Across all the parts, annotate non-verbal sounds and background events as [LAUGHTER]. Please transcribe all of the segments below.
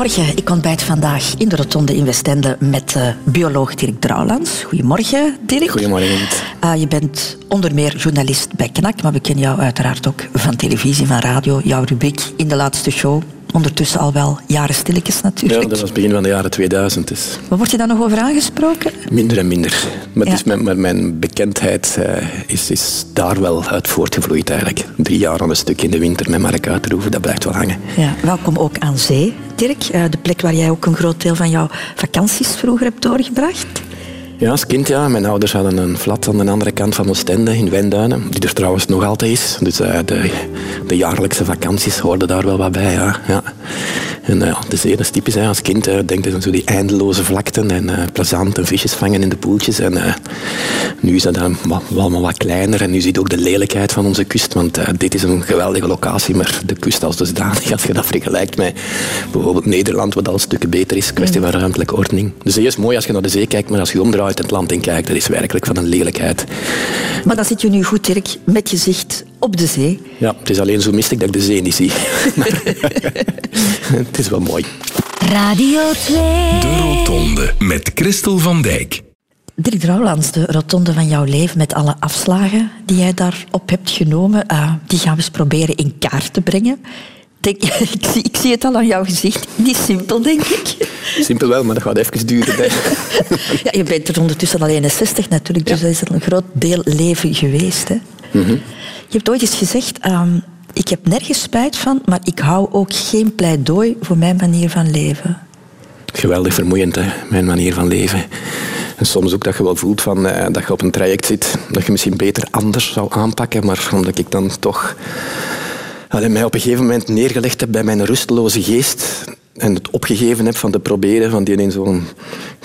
Goedemorgen, ik ontbijt vandaag in de Rotonde in Westende met uh, bioloog Dirk Drouwlands. Goedemorgen, Dirk. Goedemorgen. Uh, je bent onder meer journalist bij KNAK, maar we kennen jou uiteraard ook van televisie, van radio. Jouw rubriek in de laatste show ondertussen al wel jaren stilletjes natuurlijk. Ja, dat was begin van de jaren 2000. Dus. Maar word je daar nog over aangesproken? Minder en minder. Maar, ja. mijn, maar mijn bekendheid uh, is, is daar wel uit voortgevloeid eigenlijk. Drie jaar aan een stuk in de winter met Mark Uiterhoeven, dat blijft wel hangen. Ja, welkom ook aan zee, Dirk. Uh, de plek waar jij ook een groot deel van jouw vakanties vroeger hebt doorgebracht. Ja, als kind ja. Mijn ouders hadden een flat aan de andere kant van Oostende in Wenduinen, die er trouwens nog altijd is. Dus uh, de, de, jaarlijkse vakanties hoorden daar wel wat bij. Ja. ja. En uh, de zee is typisch. Hè. Als kind uh, denk je aan zo die eindeloze vlakten en uh, en visjes vangen in de poeltjes. En nu is dat dan allemaal wat kleiner en nu zie je ook de lelijkheid van onze kust. Want dit is een geweldige locatie, maar de kust als dusdanig, als je dat vergelijkt met bijvoorbeeld Nederland, wat al een stuk beter is, kwestie van ruimtelijke ordening. De zee is mooi als je naar de zee kijkt, maar als je omdraait het land in kijkt, dat is werkelijk van een lelijkheid. Maar dan zit je nu goed, Dirk, met je zicht op de zee. Ja, het is alleen zo mistig dat ik de zee niet zie. [LAUGHS] het is wel mooi. Radio 2. De Rotonde met Christel van Dijk. Dirk Drouwlands, de rotonde van jouw leven met alle afslagen die jij daarop hebt genomen, uh, die gaan we eens proberen in kaart te brengen. Denk, [LAUGHS] ik, zie, ik, zie, het al aan jouw gezicht. [LAUGHS] Niet simpel, denk ik. Simpel wel, maar dat gaat even duren. [LAUGHS] ja, je bent er ondertussen al 61 natuurlijk, dus dat is een groot deel leven geweest. Hè? Mm -hmm. Je hebt ooit eens gezegd, um, ik heb nergens spijt van, maar ik hou ook geen pleidooi voor mijn manier van leven. Geweldig vermoeiend, hè? mijn manier van leven. En soms ook dat je wel voelt van, uh, dat je op een traject zit, dat je misschien beter anders zou aanpakken, maar omdat ik dan toch allee, mij op een gegeven moment neergelegd heb bij mijn rusteloze geest en het opgegeven heb van te proberen van die in zo'n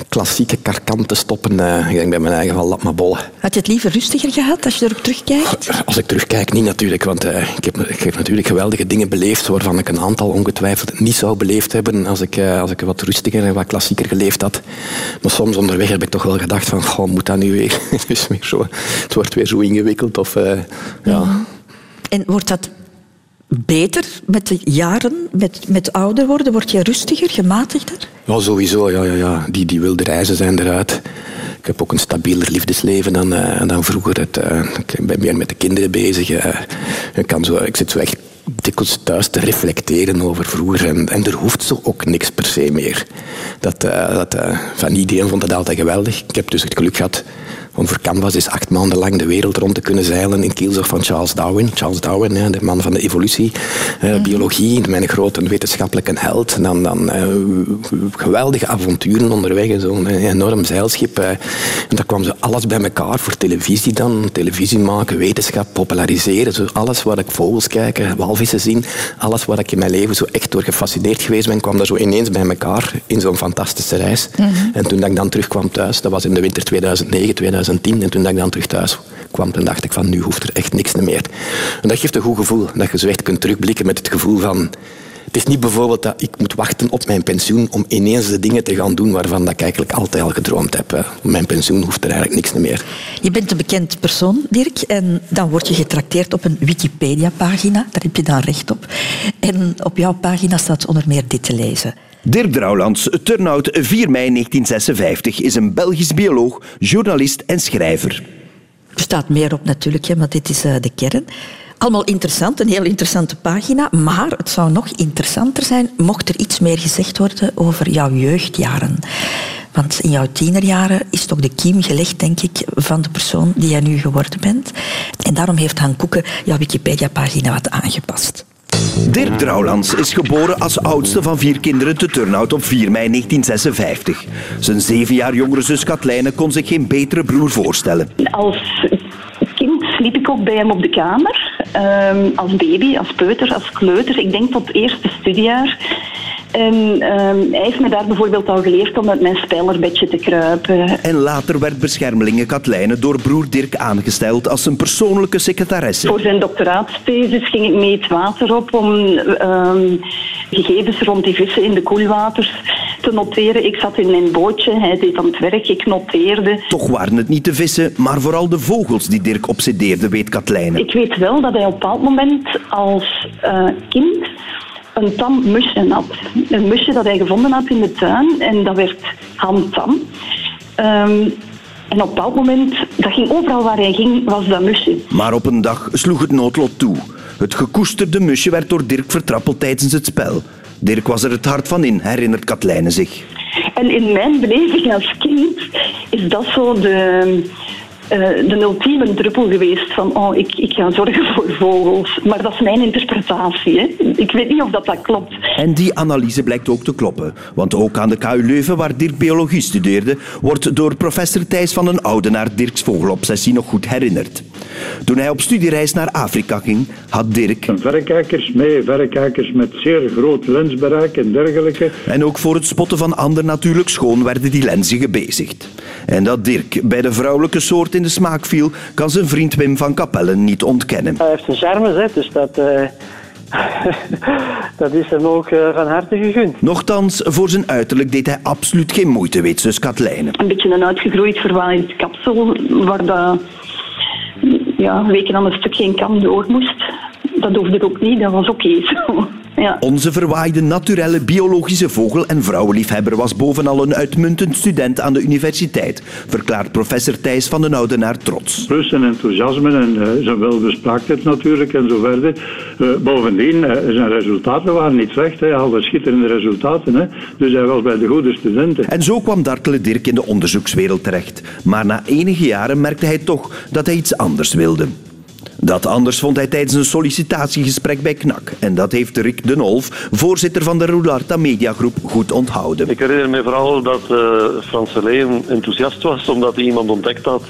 klassieke karkant te stoppen. Uh, ik denk bij mijn eigen van, laat maar bollen. Had je het liever rustiger gehad als je erop terugkijkt? Als ik terugkijk, niet natuurlijk. Want uh, ik, heb, ik, heb, natuurlijk geweldige dingen beleefd waarvan ik een aantal ongetwijfeld niet zou beleefd hebben als ik, uh, als ik wat rustiger en wat klassieker geleefd had. Maar soms onderweg heb ik toch wel gedacht van, goh, moet dat nu weer? [LAUGHS] het, weer zo, het wordt weer zo ingewikkeld. Of, ja. En wordt dat beter met de jaren, met, met ouder worden? Word je rustiger, gematigder? Ja, sowieso. Ja, ja, ja. Die, die wilde reizen zijn eruit. Ik heb ook een stabieler liefdesleven dan, uh, dan vroeger. Uh, ik ben meer met de kinderen bezig. Uh, ik, kan zo, ik zit zo echt dikwijls thuis te reflecteren over vroeger. En, en er hoeft zo ook niks per se meer. Dat, dat, van iedereen vond dat altijd geweldig. Ik heb dus het geluk gehad om voor Canvas is acht maanden lang de wereld rond te kunnen zeilen in kielzog van Charles Darwin. Charles Darwin, de man van de evolutie, uh, biologie, mijn grote wetenschappelijke held. En dan, dan uh, geweldige avonturen onderweg, zo'n enorm zeilschip. Uh, en daar kwam ze alles bij elkaar voor televisie dan. Televisie maken, wetenschap, populariseren. Zo alles waar ik vogels kijken, walvissen zien. Alles waar ik in mijn leven zo echt door gefascineerd geweest ben, kwam daar zo ineens bij elkaar in zo'n fantastische reis. Mm -hmm. En toen ik dan terugkwam thuis, dat was in de winter 2009, 2010, 2010. En toen ik dan terug thuis kwam, toen dacht ik van nu hoeft er echt niks meer. En dat geeft een goed gevoel. Dat je zo echt kunt terugblikken met het gevoel van... Het is niet bijvoorbeeld dat ik moet wachten op mijn pensioen om ineens de dingen te gaan doen waarvan ik eigenlijk altijd al gedroomd heb. Mijn pensioen hoeft er eigenlijk niks meer. Je bent een bekend persoon, Dirk, en dan word je getrakteerd op een Wikipedia-pagina. Daar heb je dan recht op. En op jouw pagina staat onder meer dit te lezen. Dirk Drouwlands, Turnout 4 mei 1956, is een Belgisch bioloog, journalist en schrijver. Er staat meer op natuurlijk, maar dit is uh, de kern. Allemaal interessant, een heel interessante pagina. Maar het zou nog interessanter zijn mocht er iets meer gezegd worden over jouw jeugdjaren. Want in jouw tienerjaren is toch de kiem gelegd, denk ik, van de persoon die jij nu geworden bent. En daarom heeft Han Koeken jouw Wikipedia-pagina wat aangepast. Dirk Drouwlands is geboren als oudste van vier kinderen te Turnhout op 4 mei 1956. Zijn zeven jaar jongere zus Katlijne kon zich geen betere broer voorstellen. Als kind sliep ik ook bij hem op de kamer. Um, als baby, als peuter, als kleuter. Ik denk tot het eerste studiejaar. En um, hij heeft me daar bijvoorbeeld al geleerd om uit mijn spijlerbedje te kruipen. En later werd beschermelinge Katlijne door broer Dirk aangesteld als zijn persoonlijke secretaresse. Voor zijn doctoraatsthesis ging ik mee het water op om um, gegevens rond die vissen in de koelwaters te noteren. Ik zat in mijn bootje, hij deed aan het werk, ik noteerde. Toch waren het niet de vissen, maar vooral de vogels die Dirk obsedeerde, weet Katlijne. Ik weet wel dat hij op een bepaald moment als uh, kind een tam musje had. Een musje dat hij gevonden had in de tuin en dat werd handtam. Um, en op dat moment, dat ging overal waar hij ging, was dat musje. Maar op een dag sloeg het noodlot toe. Het gekoesterde musje werd door Dirk vertrappeld tijdens het spel. Dirk was er het hart van in, herinnert Katlijne zich. En in mijn beleving als kind is dat zo de, uh, de ultieme druppel geweest van oh, ik, ik ga zorgen voor vogels. Maar dat is mijn interpretatie. Hè. Ik weet niet of dat, dat klopt. En die analyse blijkt ook te kloppen. Want ook aan de KU Leuven, waar Dirk biologie studeerde, wordt door professor Thijs van den Oudenaar Dirks vogelobsessie nog goed herinnerd. Toen hij op studiereis naar Afrika ging, had Dirk... Verrekijkers mee, verrekijkers met zeer groot lensbereik en dergelijke. En ook voor het spotten van ander natuurlijk schoon werden die lenzen gebezigd. En dat Dirk bij de vrouwelijke soort in de smaak viel, kan zijn vriend Wim van Kapellen niet ontkennen. Hij heeft een charme, dus dat... Uh... [LAUGHS] dat is hem ook uh, van harte gegund. Nochtans, voor zijn uiterlijk deed hij absoluut geen moeite, weet zus Katlijne. Een beetje een uitgegroeid verwaaid kapsel, waar dat ja, weken aan een stuk geen kam door moest. Dat hoefde ook niet, dat was oké [LAUGHS] zo. Ja. Onze verwaaide naturelle biologische vogel- en vrouwenliefhebber was bovenal een uitmuntend student aan de universiteit, verklaart professor Thijs van den Oudenaar trots. Rust en enthousiasme en uh, zijn welbespraaktheid natuurlijk en zo verder. Uh, bovendien, uh, zijn resultaten waren niet slecht, hij haalde schitterende resultaten. Hè. Dus hij was bij de goede studenten. En zo kwam Dartele Dirk in de onderzoekswereld terecht. Maar na enige jaren merkte hij toch dat hij iets anders wilde. Dat anders vond hij tijdens een sollicitatiegesprek bij KNAK. En dat heeft Rick de Nolf, voorzitter van de Roularta Mediagroep, goed onthouden. Ik herinner me vooral dat uh, Frans enthousiast was omdat hij iemand ontdekt had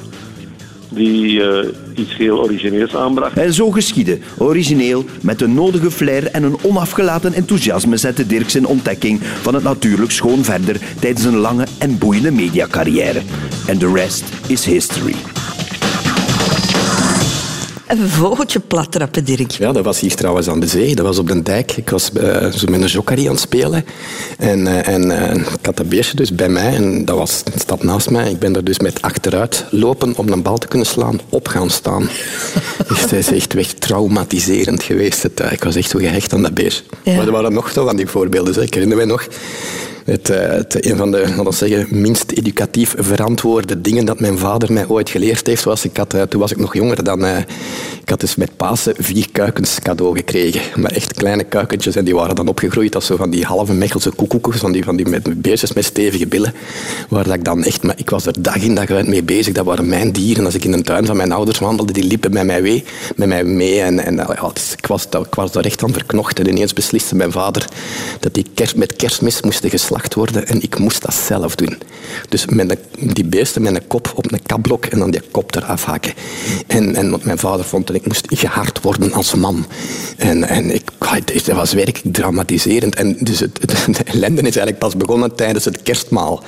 die uh, iets heel origineels aanbracht. En zo geschiedde. Origineel, met de nodige flair en een onafgelaten enthousiasme zette Dirk zijn ontdekking van het natuurlijk schoon verder tijdens een lange en boeiende mediacarrière. En de rest is history. Een vogeltje plattrappen, Dirk. Ja, dat was hier trouwens aan de zee. Dat was op de dijk. Ik was uh, zo met een jokkerie aan het spelen. En, uh, en uh, ik had dat beestje dus bij mij. En dat was een stap naast mij. Ik ben er dus met achteruit lopen om een bal te kunnen slaan, op gaan staan. [LAUGHS] dus het is echt weg traumatiserend geweest. Het, ik was echt zo gehecht aan dat beestje. Ja. Maar er waren nog zo van die voorbeelden. Ik herinner me nog het, het, een van de zeggen, minst educatief verantwoorde dingen dat mijn vader mij ooit geleerd heeft, was, ik had, toen was ik nog jonger dan... Uh, ik had dus met Pasen vier kuikens cadeau gekregen. Maar echt kleine kuikentjes. En die waren dan opgegroeid als zo van die halve Mechelse koekoekjes, van die, van die met beestjes met stevige billen. Waar dat ik dan echt... Maar ik was er dag in dag uit mee bezig. Dat waren mijn dieren. Als ik in de tuin van mijn ouders wandelde, die liepen met mij mee. Met mij mee en, en ja, ik, was, ik was daar echt aan verknocht. En ineens besliste mijn vader dat die kerst, met kerstmis moesten worden. En ik moest dat zelf doen. Dus met die beesten met een kop op een kapblok en dan die kop eraf hakken. En, en mijn vader vond ik moest gehard worden als man. En, en ik, dat was werkelijk dramatiserend. En dus het, [LAUGHS] de ellende is eigenlijk pas begonnen tijdens het kerstmaal.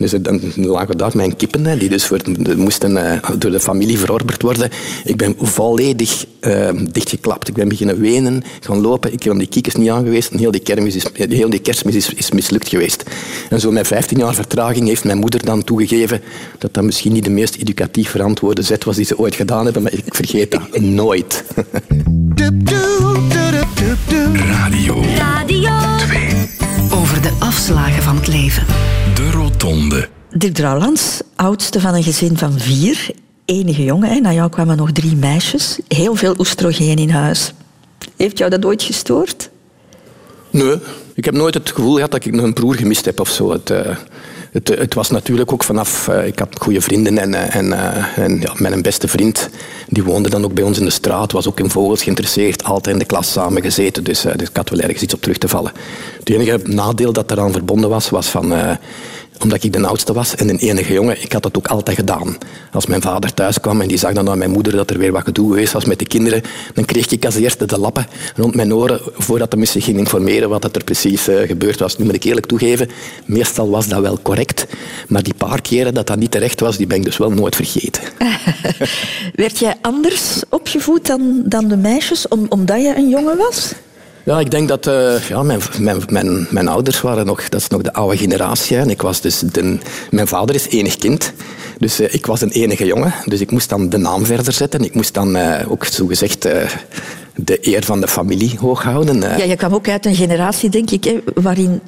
Dus dan lagen daar mijn kippen, die dus voor, moesten uh, door de familie verorberd worden. Ik ben volledig uh, dichtgeklapt. Ik ben beginnen wenen, gaan lopen. Ik heb die kiekers niet aangeweest. En heel die, kermis is, heel die kerstmis is, is, mislukt geweest. En zo met 15 jaar vertraging heeft mijn moeder dan toegegeven dat dat misschien niet de meest educatief verantwoorde zet was die ze ooit gedaan hebben. Maar ik vergeet dat nooit. [LAUGHS] Radio. Radio 2. Over de afslagen van het leven. De Rotonde. Dirk Drouwlands, oudste van een gezin van vier. Enige jongen, hè. na jou kwamen nog drie meisjes. Heel veel oestrogeen in huis. Heeft jou dat ooit gestoord? Nee, ik heb nooit het gevoel gehad dat ik een broer gemist heb of zo. Het, uh, het, het, was natuurlijk ook vanaf... Uh, ik had goede vrienden en, uh, en, en ja, mijn beste vriend, die woonde dan ook bij ons in de straat, was ook in vogels geïnteresseerd, altijd in de klas samen gezeten, dus, dus ik had wel ergens iets op terug te vallen. Het enige nadeel dat eraan verbonden was, was van omdat ik de oudste was en een enige jongen, ik had dat ook altijd gedaan. Als mijn vader thuis kwam en die zag dan aan mijn moeder dat er weer wat gedoe geweest was met de kinderen, dan kreeg ik als eerste de lappen rond mijn oren voordat hij me zich ging informeren wat er precies uh, gebeurd was. Nu moet ik eerlijk toegeven, meestal was dat wel correct, maar die paar keren dat dat niet terecht was, die ben ik dus wel nooit vergeten. [LAUGHS] Werd jij anders opgevoed dan, dan de meisjes, om, omdat je een jongen was? Ja, ik denk dat uh, ja, mijn, mijn, mijn, mijn, ouders waren nog, dat is nog de oude generatie. En ik was dus de, mijn vader is enig kind. Dus uh, ik was een enige jongen. Dus ik moest dan de naam verder zetten. Ik moest dan uh, ook zogezegd de eer van de familie hoog houden. Ja, je kwam ook uit een generatie, denk ik, hè, waarin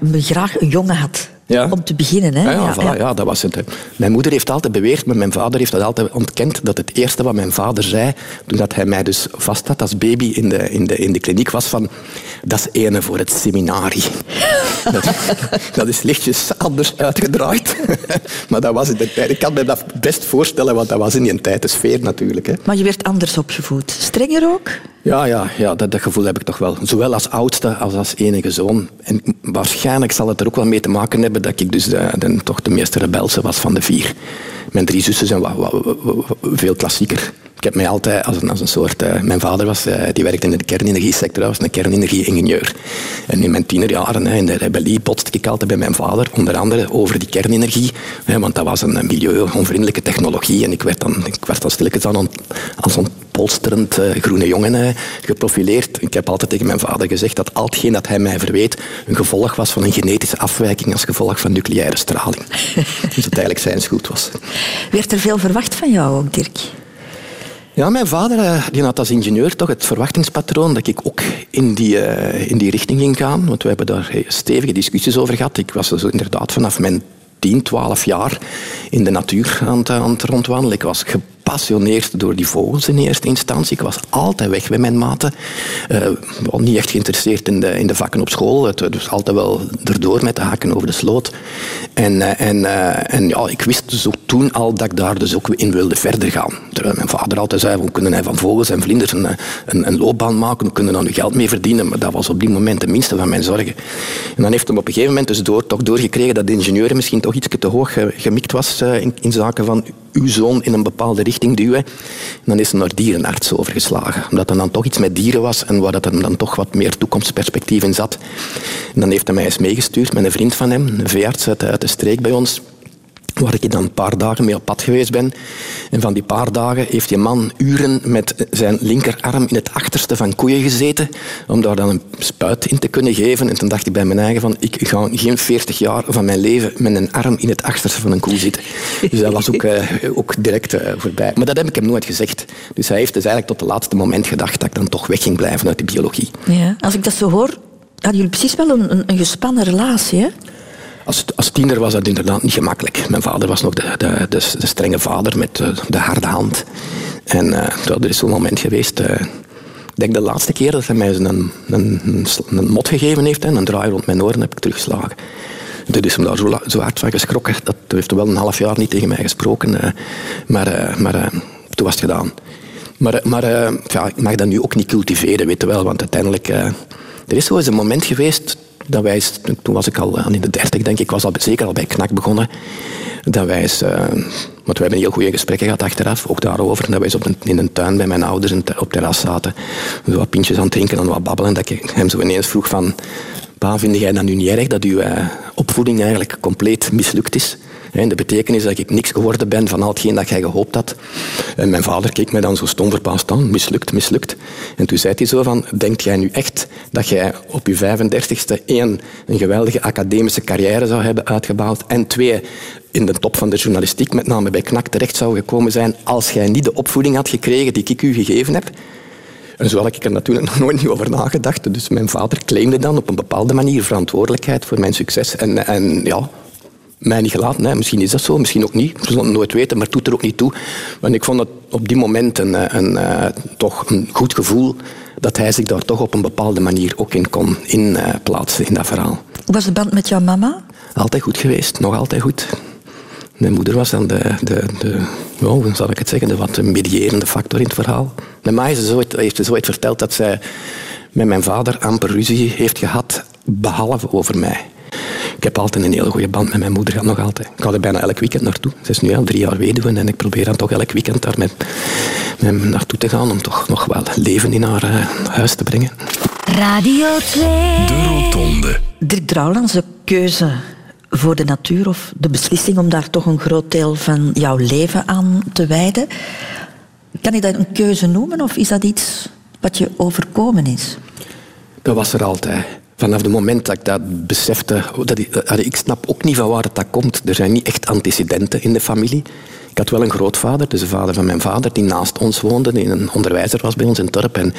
men graag een jongen had. Ja. Om te beginnen. Hè? Ja, ja, ja. dat was het. Mijn moeder heeft altijd beweerd, maar mijn vader heeft dat altijd ontkend, dat het eerste wat mijn vader zei, toen dat hij mij dus vast had als baby in de, in de, in de kliniek, was van, dat is ene voor het seminarie. [LAUGHS] dat, dat, is lichtjes anders uitgedraaid. [LAUGHS] maar dat was in de tijd. Ik kan me dat best voorstellen, want dat was in die tijd de sfeer natuurlijk. Hè. Maar je werd anders opgevoed. Strenger ook? Ja, ja, ja dat, dat gevoel heb ik toch wel. Zowel als oudste als als enige zoon. En waarschijnlijk zal het er ook wel mee te maken hebben dat ik dus de, toch de meeste rebelse was van de vier. Mijn drie zussen zijn wat, veel klassieker. Ik heb mij altijd als een, als een soort... Uh, mijn vader was, uh, die werkte in de kernenergiesector, was een kernenergie-ingenieur. En in mijn tienerjaren, in de rebellie, botste ik altijd bij mijn vader, onder andere over die kernenergie. want dat was een milieu-onvriendelijke technologie. En ik werd dan, ik werd dan stilletjes aan als een polsterend uh, groene jongen geprofileerd. Ik heb altijd tegen mijn vader gezegd dat al hetgeen dat hij mij verweet een gevolg was van een genetische afwijking als gevolg van nucleaire straling. dus het eigenlijk zijn schuld was. Werd er veel verwacht van jou ook, Dirk? Ja, mijn vader eh, die had als ingenieur toch het verwachtingspatroon dat ik ook in die, uh, in die richting ging gaan. Want we hebben daar stevige discussies over gehad. Ik was dus inderdaad vanaf mijn 10, 12 jaar in de natuur aan het, aan het rondwandelen. Ik was gepassioneerd door die vogels in eerste instantie. Ik was altijd weg bij mijn maten. Uh, niet echt geïnteresseerd in de, in de vakken op school. Het was altijd wel erdoor met de haken over de sloot. En, uh, en, uh, en ja, ik wist dus toen al dat ik daar dus ook in wilde verder gaan. Terwijl mijn vader altijd zei, we kunnen van vogels en vlinders een, een, loopbaan maken, we kunnen er nu geld mee verdienen. Maar dat was op die moment de minste van mijn zorgen. En dan heeft hem op een gegeven moment dus door, toch doorgekregen dat de ingenieur misschien toch iets te hoog gemikt was in, in zaken van uw zoon in een bepaalde richting En dan is hij naar dierenarts overgeslagen. Omdat er dan toch iets met dieren was en waar dat er dan toch wat meer toekomstperspectief in zat. Dan heeft hij mij eens meegestuurd met een vriend van hem, een veearts uit de streek bij ons waar ik dan een paar dagen mee op pad geweest ben. En van die paar dagen heeft die man uren met zijn linkerarm in het achterste van koeien gezeten, om daar dan een spuit in te kunnen geven. En toen dacht ik bij mijn eigen van, ik ga geen 40 jaar van mijn leven met een arm in het achterste van een koe zitten. Dus dat was ook, uh, ook direct uh, voorbij. Maar dat heb ik hem nooit gezegd. Dus hij heeft dus eigenlijk tot het laatste moment gedacht dat ik dan toch weg ging blijven uit de biologie. Ja, als ik dat zo hoor, hadden jullie precies wel een, een, een gespannen relatie, hè? Als, als tiener was dat inderdaad niet gemakkelijk. Mijn vader was nog de, de, de, strenge vader met de, de harde hand. En uh, er is zo'n moment geweest... Uh, ik denk de laatste keer dat hij mij een, een, een, een mot gegeven heeft, en een draai rond mijn oren, heb ik teruggeslagen. Toen is hem daar zo, zo hard van geschrokken. Dat heeft wel een half jaar niet tegen mij gesproken. Maar maar toen was het gedaan. Maar, maar ja, ik mag dat nu ook niet cultiveren, weet je wel. Want uiteindelijk... er is zo eens een moment geweest dat wij, toen was ik al in de dertig, denk ik, was al, zeker al bij Knak begonnen. Dat wij eens, uh, want we hebben heel goede gesprekken gehad achteraf, ook daarover. Dat wij eens in een tuin bij mijn ouders op terras zaten. We wat pintjes aan het drinken en wat babbelen. Dat ik hem zo ineens vroeg van... Pa, vind jij dat nu niet erg dat uw uh, opvoeding eigenlijk compleet mislukt is? De betekenis dat ik niks geworden ben van al hetgeen dat jij gehoopt had. En mijn vader keek mij dan zo stom verbaasd aan. Mislukt, mislukt. En toen zei hij zo van, denkt jij nu echt dat jij op je 35ste één, een geweldige academische carrière zou hebben uitgebouwd en twee, in de top van de journalistiek, met name bij KNAK, terecht zou gekomen zijn als jij niet de opvoeding had gekregen die ik u gegeven heb? En zo had ik er natuurlijk [LAUGHS] nog nooit over nagedacht. Dus mijn vader claimde dan op een bepaalde manier verantwoordelijkheid voor mijn succes. En, en ja, mij niet gelaten. Hè. Misschien is dat zo, misschien ook niet. We zullen het nooit weten, maar het doet er ook niet toe. Want ik vond het op die moment een, een, een, eh, toch een goed gevoel dat hij zich daar toch op een bepaalde manier ook in kon inplaatsen in dat verhaal. Hoe was de band met jouw mama? Altijd goed geweest, nog altijd goed. Mijn moeder was dan de, de, de hoe zal ik het zeggen, de wat medierende factor in het verhaal. Mijn ma heeft zo ooit verteld dat zij met mijn vader amper ruzie heeft gehad, behalve over mij. Ik heb altijd een hele goede band met mijn moeder, nog altijd. Ik ga er bijna elk weekend naartoe. Ze is nu al drie jaar weduwe en ik probeer dan toch elk weekend daar met, met naartoe te gaan om toch nog wel leven in haar uh, huis te brengen. Radio 2. De Rotonde. Dirk Drouwlands, de keuze voor de natuur of de beslissing om daar toch een groot deel van jouw leven aan te wijden. Kan je dat een keuze noemen of is dat iets wat je overkomen is? Dat was er altijd vanaf het moment dat ik dat besefte, dat ik, ik snap ook niet van waar dat komt. Er zijn niet echt antecedenten in de familie. Ik had wel een grootvader, dus de vader van mijn vader, die naast ons woonde, die een onderwijzer was bij ons in het dorp. En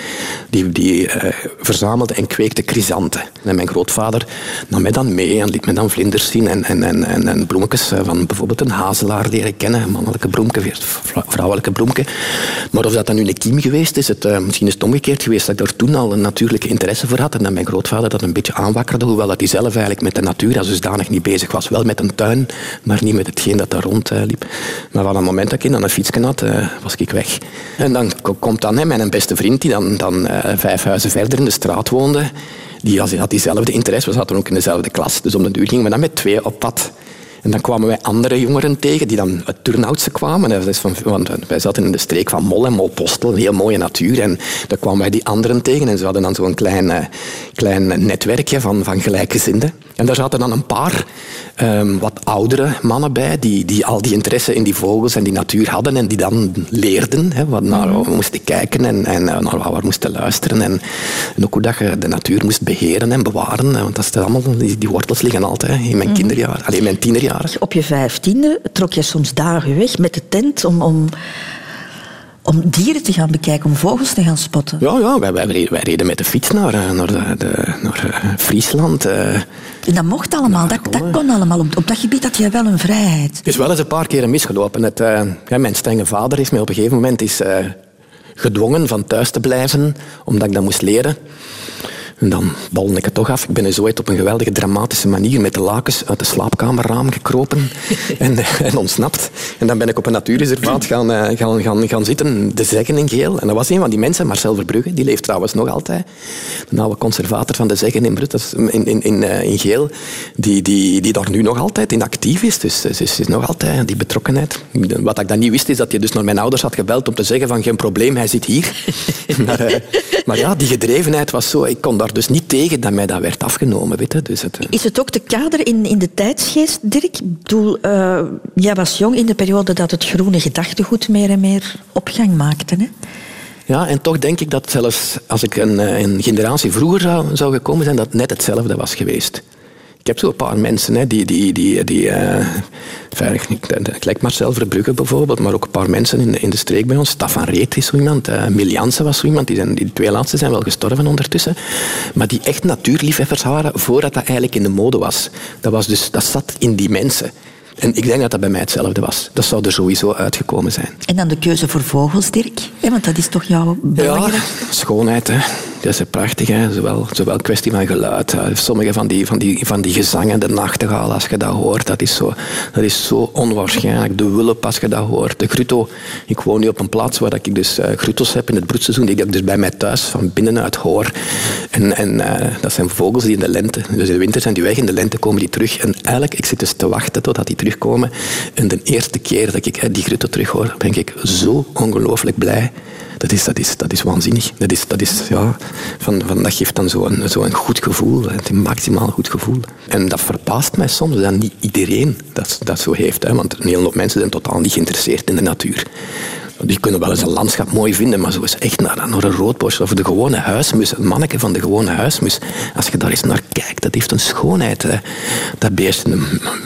die, die eh, verzamelde en kweekte chrysanten. En mijn grootvader nam mij dan mee en liet me dan vlinders zien en, en, en, en, bloemetjes van bijvoorbeeld een hazelaar leren kennen. Mannelijke bloemke, vrouwelijke bloemke. Maar of dat dan nu een kiem geweest is, het, uh, misschien is het omgekeerd geweest dat ik daar toen al een natuurlijke interesse voor had en dat mijn grootvader dat een beetje aanwakkerde, hoewel dat hij zelf eigenlijk met de natuur als dusdanig niet bezig was. Wel met een tuin, maar niet met hetgeen dat daar rond liep. Van het moment dat ik aan een fietsje had, uh, was ik weg. En dan komt dan hè, mijn beste vriend, die dan, dan vijf huizen verder in de straat woonde, die had diezelfde interesse. We zaten ook in dezelfde klas. Dus om de duur gingen we dan met twee op pad. En dan kwamen wij andere jongeren tegen die dan uit Turnhoutse kwamen. Van, want wij zaten in de streek van Mol en Molpostel, een heel mooie natuur. En daar kwamen wij die anderen tegen en ze hadden dan zo'n klein, klein netwerkje van, van gelijkgezinden. En daar zaten dan een paar um, wat oudere mannen bij die, die al die interesse in die vogels en die natuur hadden en die dan leerden hè, wat naar we moesten kijken en, en eh, naar wat we moesten luisteren. En, en, ook hoe dat je de natuur moest beheren en bewaren. Want dat is allemaal, die, die wortels liggen altijd in mijn mm. kinderjaar, alleen mijn tienerjaar. Op je vijftiende trok je soms dagen weg met de tent om, om, om dieren te gaan bekijken, om vogels te gaan spotten. Ja, ja wij, wij, wij reden met de fiets naar, eh, naar, de, de, naar eh, Friesland. En dat mocht allemaal, dat, dat kon allemaal. Op, op dat gebied had je wel een vrijheid. Het is wel eens een paar keer misgelopen. Het, ja, mijn strenge vader is mij op een gegeven moment is, gedwongen van thuis te blijven, omdat ik dat moest leren. En dan balde ik het toch af. Ik ben zo ooit op een geweldige dramatische manier met de lakens uit de slaapkamerraam gekropen [LAUGHS] en, en ontsnapt. En dan ben ik op een natuurreservaat gaan, uh, gaan, gaan, gaan zitten, de Zeggen in Geel. En dat was een van die mensen, Marcel Verbrugge, die leeft trouwens nog altijd. De oude conservator van de Zeggen in in, in, in, uh, in Geel, die, die, die daar nu nog altijd in actief is. Dus is, is nog altijd die betrokkenheid. Wat ik dan niet wist, is dat hij dus naar mijn ouders had gebeld om te zeggen van geen probleem, hij zit hier. [LAUGHS] maar, uh, maar ja, die gedrevenheid was zo, ik kon daar dus niet tegen dat mij dat werd afgenomen. Weet je. Dus het, eh, Is het ook de kader in, in de tijdsgeest, Dirk? Ik bedoel, uh, jij was jong in de periode dat het groene gedachtegoed meer en meer opgang maakte. Hè? Ja, en toch denk ik dat zelfs als ik een, eh, een generatie vroeger zou, zou gekomen zijn, dat net hetzelfde was geweest. Ik heb zo een paar mensen hè, die, die, die, die uh, Marcel Verbrugge bijvoorbeeld, maar ook een paar mensen in de, in de streek bij ons. Stefan Reet is zo iemand, uh, Milianse was zo iemand, die, zijn, die twee laatste zijn wel gestorven ondertussen. Maar die echt natuurliefhebbers waren voordat dat eigenlijk in de mode was. Dat, was dus, dat zat in die mensen. En ik denk dat dat bij mij hetzelfde was. Dat zou er sowieso uitgekomen zijn. En dan de keuze voor vogels, Dirk? want dat is toch jouw belangrijk? Ja, schoonheid. Hè. Dat is prachtig. Hè. Zowel, zowel kwestie van geluid. Sommige van die, van, die, van die gezangen, de nachtegaal, als je dat hoort, dat is zo, dat is zo onwaarschijnlijk. De wulp, als je dat hoort. De grutto. Ik woon nu op een plaats waar ik dus uh, grutto's heb in het broedseizoen, die ik dus bij mij thuis van binnenuit hoor. En, en uh, dat zijn vogels die in de lente, dus in de winter zijn die weg, in de lente komen die terug. En eigenlijk, ik zit dus te wachten totdat die terugkomen. En de eerste keer dat ik die grutto terug hoor, ben ik zo ongelooflijk blij dat is, dat is, dat is waanzinnig. Dat, is, dat, is, ja, van, van, dat geeft dan zo'n zo een goed gevoel, een maximaal goed gevoel. En dat verbaast mij soms dat niet iedereen dat, dat zo heeft. Hè, want een hele hoop mensen zijn totaal niet geïnteresseerd in de natuur. Die kunnen wel eens een landschap mooi vinden, maar zo is echt naar, naar een roodbos of de gewone huismus, een manneke van de gewone huismus. Als je daar eens naar kijkt, dat heeft een schoonheid. Dat beest,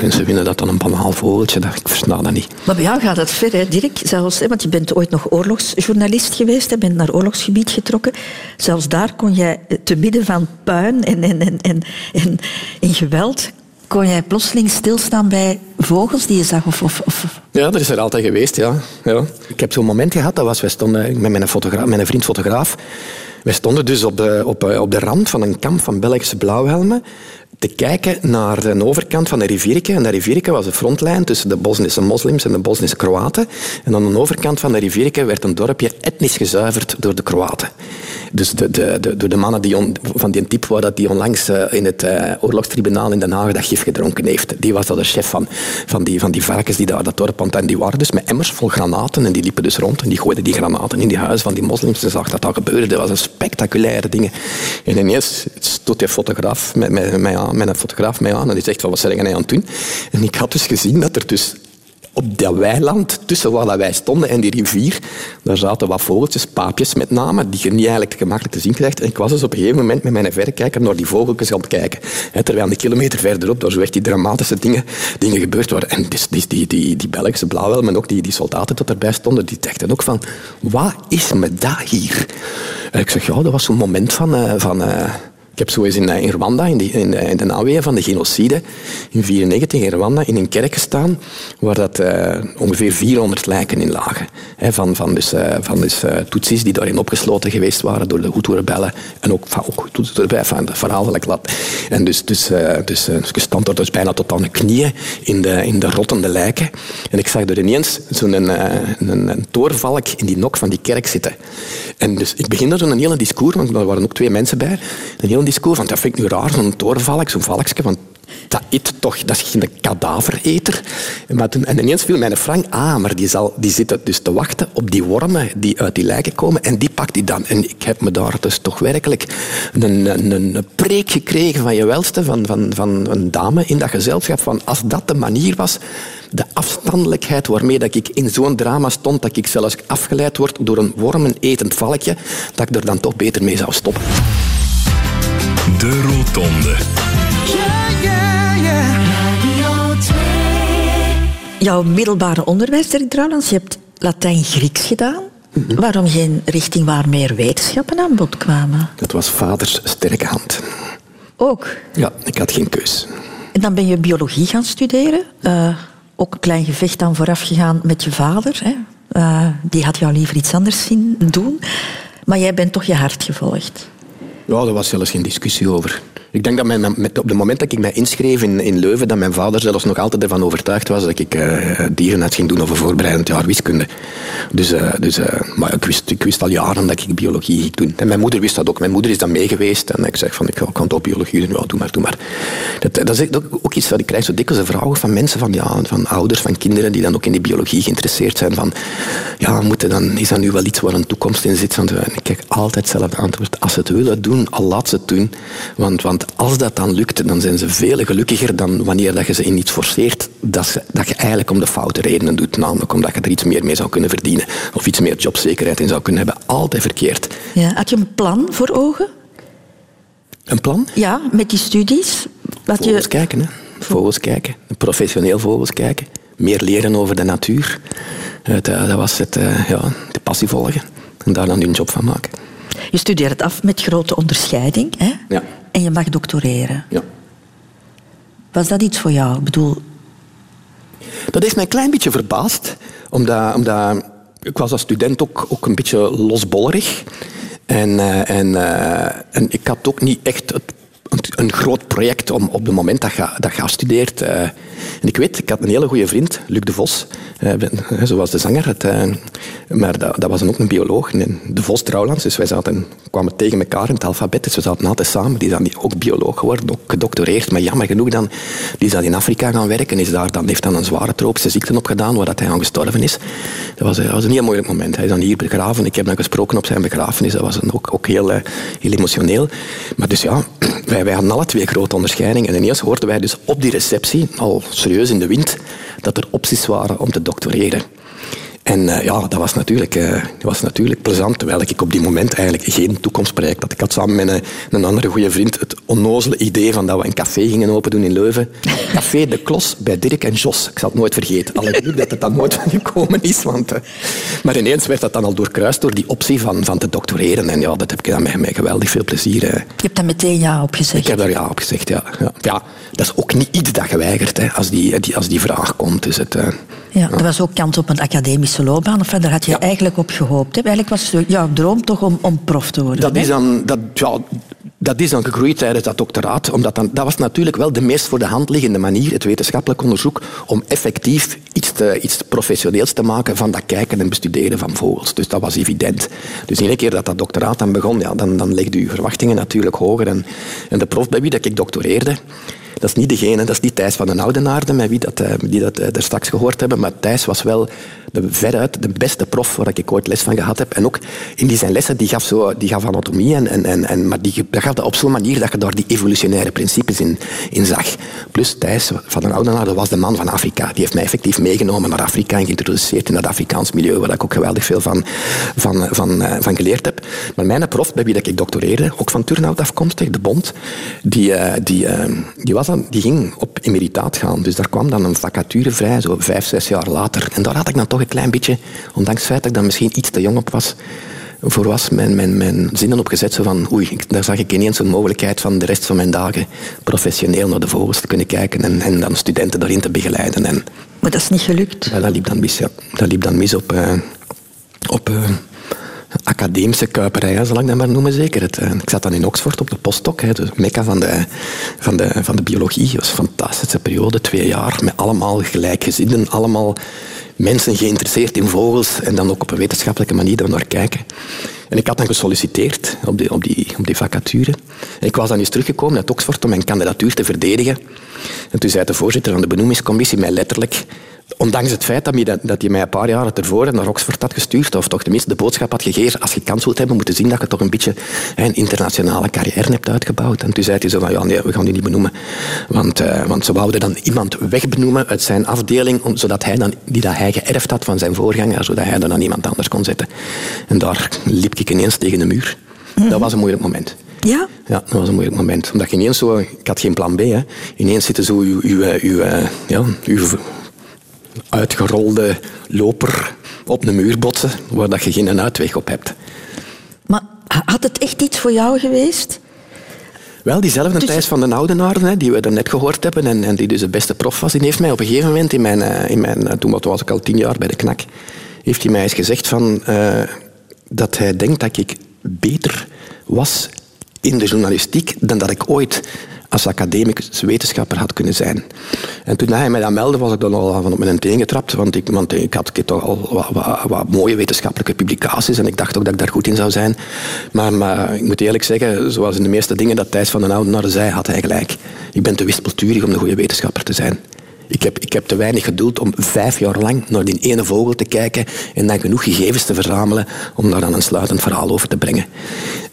mensen vinden dat dan een banaal vogeltje, dat, ik versta dat niet. Maar bij jou gaat het ver, hè, Dirk? Zelfs, want je bent ooit nog oorlogsjournalist geweest, je bent naar oorlogsgebied getrokken. Zelfs daar kon jij te midden van puin en, en, en, en, en, en geweld kon jij plotseling stilstaan bij vogels die je zag? Of, of, of... Ja, dat is er altijd geweest, ja. ja. Ik heb zo'n moment gehad, dat was, wij stonden met mijn, fotograaf, mijn vriend fotograaf, wij stonden dus op de, op, op de rand van een kamp van Belgische blauwhelmen te kijken naar de overkant van de rivierke. En de rivierke was de frontlijn tussen de Bosnische moslims en de Bosnische Kroaten. En aan de overkant van de rivierke werd een dorpje etnisch gezuiverd door de Kroaten. Dus de, de, de, door de mannen die van die type waar dat die onlangs uh, in het uh, oorlogstribunaal in Den Haag dat gif gedronken heeft. Die was dat de chef van, van, die, van die varkens die daar dat dorp aan En die waren dus met emmers vol granaten en die liepen dus rond en die gooiden die granaten in die huizen van die moslims. En zag dat dat gebeurde. Dat was een spectaculaire ding. En ineens stond die fotograaf met, met, met, met een fotograaf mij aan en die zegt van wat zijn jij aan het doen? En ik had dus gezien dat er dus op dat weiland, tussen waar wij stonden en die rivier, daar zaten wat vogeltjes, paapjes met name, die je niet eigenlijk gemakkelijk te zien krijgt. En ik was dus op een gegeven moment met mijn verrekijker naar die vogeltjes aan het kijken. Hè, terwijl een kilometer verderop daar zo echt die dramatische dingen, dingen gebeurd waren. En dus, die, die, die, die Belgische blauwhelmen, maar ook die, die soldaten dat erbij stonden, die dachten ook van, wat is me dat hier? En ik zeg, ja, dat was zo'n moment van... Uh, van uh, ik heb zo eens in, in Rwanda, in, de, in de van de genocide, in 1994 in Rwanda, in een kerk gestaan waar dat, uh, ongeveer 400 lijken in lagen. Van van, dus, van dus, Tutsis die daarin opgesloten geweest waren door de Hutu-rebellen. En ook, van, ook van ik laat. En dus, dus, dus, dus ik stond er dus bijna tot aan de knieën in de, in de rottende lijken. En ik zag er ineens zo'n een, een, een toorvalk in die nok van die kerk zitten. En dus ik begin er zo'n hele discours, want er waren ook twee mensen bij, een hele discours van, dat vind ik nu raar, zo'n torenvalk, zo'n valkje, want dat eet toch, dat is geen kadavereter. Maar toen, en ineens viel mijn frank, ah, maar die, zal, die zit dus te wachten op die wormen die uit die lijken komen en die pakt hij dan. En ik heb me daar dus toch werkelijk een, een, een preek gekregen van je welste, van, van, van een dame in dat gezelschap, van als dat de manier was, de afstandelijkheid waarmee dat ik in zo'n drama stond, dat ik zelfs afgeleid word door een wormenetend valkje, dat ik er dan toch beter mee zou stoppen. De Rotonde. Jouw middelbare onderwijs, Dirk trouwens, je hebt Latijn-Grieks gedaan. Waarom geen richting waar meer wetenschappen aan bod kwamen? Dat was vaders sterke hand. Ook? Ja, ik had geen keus. En dan ben je biologie gaan studeren. Uh, ook een klein gevecht dan vooraf gegaan met je vader. Hè? Uh, die had jou liever iets anders zien doen. Maar jij bent toch je hart gevolgd. Ja, daar was zelfs geen discussie over. Ik denk dat mijn, met, op het moment dat ik mij inschreef in, in Leuven, dat mijn vader zelfs nog altijd ervan overtuigd was dat ik uh, dierenarts ging doen een voorbereidend jaar wiskunde. Dus, uh, dus uh, maar ik wist, ik wist al jaren dat ik biologie ging doen. En mijn moeder wist dat ook. Mijn moeder is dan mee geweest en ik zeg van ik kan toch biologie doen. Ja, doe maar, doe maar. Dat, dat is ook iets wat ik krijg zo dikwijls vragen van mensen, van, ja, van ouders, van kinderen die dan ook in die biologie geïnteresseerd zijn. Van, ja, moeten dan, is dat nu wel iets waar een toekomst in zit? En ik krijg altijd hetzelfde antwoord. Als ze het willen doen, al laat ze het doen. Want, want als dat dan lukt, dan zijn ze veel gelukkiger dan wanneer dat je ze in iets forceert dat, ze, dat je eigenlijk om de foute redenen doet. Namelijk omdat je er iets meer mee zou kunnen verdienen of iets meer jobzekerheid in zou kunnen hebben. Altijd verkeerd. Ja, had je een plan voor ogen? Een plan? Ja, met die studies. Vogels je... kijken, hè. Vogels kijken. Professioneel vogels kijken. Meer leren over de natuur. Dat, dat was het, eh, ja, de passie volgen. En daar dan een job van maken. Je studeert af met grote onderscheiding. Hè? Ja. En je mag doctoreren. Ja. Was dat iets voor jou? Ik bedoel... Dat heeft mij een klein beetje verbaasd. Omdat, omdat ik was als student ook, ook een beetje losbollerig. En, uh, en, uh, en ik had ook niet echt het een groot project om op het moment dat je, dat je studeert. Uh, en ik weet, ik had een hele goede vriend, Luc de Vos, uh, zoals de zanger. Het, uh, maar dat, dat, was ook een bioloog, de Vos Trouwlands. Dus wij zaten, kwamen tegen elkaar in het alfabet. Dus we zaten altijd samen. Die is dan ook bioloog geworden, ook gedoctoreerd. Maar jammer genoeg dan, die is dan in Afrika gaan werken. Is daar dan, heeft dan een zware tropische ziekte opgedaan, waar dat hij aan gestorven is. Dat was, dat was een heel moeilijk moment. Hij is dan hier begraven. Ik heb dan gesproken op zijn begrafenis. Dat was ook, ook heel, heel emotioneel. Maar dus ja, [CLEARS THROAT] wij, wij hadden alle twee grote onderscheidingen. En ineens hoorden wij dus op die receptie, al serieus in de wind, dat er opties waren om te doctoreren. En uh, ja, dat was, natuurlijk, uh, dat was natuurlijk plezant, terwijl ik op die moment eigenlijk geen toekomstproject had. Ik had samen met een, een andere goede vriend het onnozele idee van dat we een café gingen open doen in Leuven. Café De Klos bij Dirk en Jos. Ik zal het nooit vergeten. Alleen dat het dan nooit van [LAUGHS] gekomen is. Want, uh, maar ineens werd dat dan al doorkruist door die optie van, van te doctoreren. En ja, dat heb ik dan met, met geweldig veel plezier. Je hebt daar meteen ja op gezegd? Ik heb daar ja op gezegd, ja. ja. ja dat is ook niet iets dat je weigert hè, als, die, die, als die vraag komt. Dus het, ja, er was ook kans op een academische loopbaan. Of daar had je eigenlijk op gehoopt. Hè? Eigenlijk was het jouw droom toch om, om prof te worden. Dat is dan, dat, ja, dat is dan gegroeid tijdens dat doctoraat. Omdat dan, dat was natuurlijk wel de meest voor de hand liggende manier, het wetenschappelijk onderzoek, om effectief iets, te, iets professioneels te maken van dat kijken en bestuderen van vogels. Dus dat was evident. Dus iedere keer dat dat doctoraat dan begon, ja, dan, dan legde je verwachtingen natuurlijk hoger. En, en de prof bij wie dat ik doctoreerde, dat is niet degene, dat is niet Thijs van den Oudenaarde, met wie dat, eh, die dat er eh, straks gehoord hebben, maar Thijs was wel de, veruit de beste prof waar ik ooit les van gehad heb. En ook in die zijn lessen, die gaf, zo, die gaf anatomie, en, en, en, maar die, dat gaf dat op zo'n manier dat je daar die evolutionaire principes in, in zag. Plus Thijs van den Oudenaar, dat was de man van Afrika. Die heeft mij effectief meegenomen naar Afrika en geïntroduceerd in dat Afrikaans milieu, waar ik ook geweldig veel van, van, van, eh, van geleerd heb. Maar mijn prof, bij wie ik doctoreerde, ook van Turnhout afkomstig, de Bond, die, eh, die, eh, die, was dan, die ging op emeritaat gaan. Dus daar kwam dan een vacature vrij, zo vijf, zes jaar later. En daar had ik dan toch een klein beetje, ondanks het feit dat ik dan misschien iets te jong op was, voor was mijn, mijn, mijn zinnen opgezet. Zo van, oei, daar zag ik ineens een mogelijkheid van de rest van mijn dagen professioneel naar de vogels te kunnen kijken en, en dan studenten daarin te begeleiden. En, maar dat is niet gelukt? Ja, dat liep dan mis, ja. Dat liep dan mis op... Uh, op uh, academische kuiperijen, zal ik dat maar noemen zeker. Het, uh, ik zat dan in Oxford op de postdoc, hè, de mekka van de, van, de, van de biologie. Het was een fantastische periode, twee jaar, met allemaal gelijkgezinden, allemaal mensen geïnteresseerd in vogels en dan ook op een wetenschappelijke manier er naar kijken. En ik had dan gesolliciteerd op die, op die, op die vacature. En ik was dan eens teruggekomen uit Oxford om mijn kandidatuur te verdedigen. En toen zei de voorzitter van de benoemingscommissie mij letterlijk Ondanks het feit dat hij, dat hij mij een paar jaren tevoren naar Oxford had gestuurd, of toch tenminste de boodschap had gegeven, als je kans wilt hebben, moeten zien dat je toch een beetje een internationale carrière hebt uitgebouwd. En toen zei hij zo van, ja nee, we gaan die niet benoemen. Want, uh, want ze wouden dan iemand wegbenoemen uit zijn afdeling, zodat hij dan, die dat hij geërfd had van zijn voorganger, zodat hij dan aan iemand anders kon zetten. En daar liep ik ineens tegen de muur. Dat was een moeilijk moment. Ja? Ja, dat was een moeilijk moment. Omdat je ineens zo... Ik had geen plan B, hè. Ineens zitten zo uw, uw, uw, eh, ja, uw uitgerolde loper op een muur botsen waar dat je geen uitweg op hebt. Maar had het echt iets voor jou geweest? Wel, diezelfde dus... Thijs van den Oudenaar, die we er net gehoord hebben en, en, die dus de beste prof was, die heeft mij op een gegeven moment, in mijn, eh, in mijn, eh, toen was ik al tien jaar bij de knak, heeft hij mij eens gezegd van, uh, dat hij denkt dat ik beter was in de journalistiek dan dat ik ooit als academicus wetenschapper had kunnen zijn. En toen hij mij dat meldde, was ik dan al van op mijn teen getrapt, want ik, want ik had toch al wat, mooie wetenschappelijke publicaties en ik dacht ook dat ik daar goed in zou zijn. Maar, maar ik moet eerlijk zeggen, zoals in de meeste dingen dat Thijs van den Oudenaar zei, had hij gelijk. Ik ben te wispelturig om een goede wetenschapper te zijn. Ik heb, ik heb te weinig geduld om vijf jaar lang naar die ene vogel te kijken en dan genoeg gegevens te verzamelen om daar dan een sluitend verhaal over te brengen.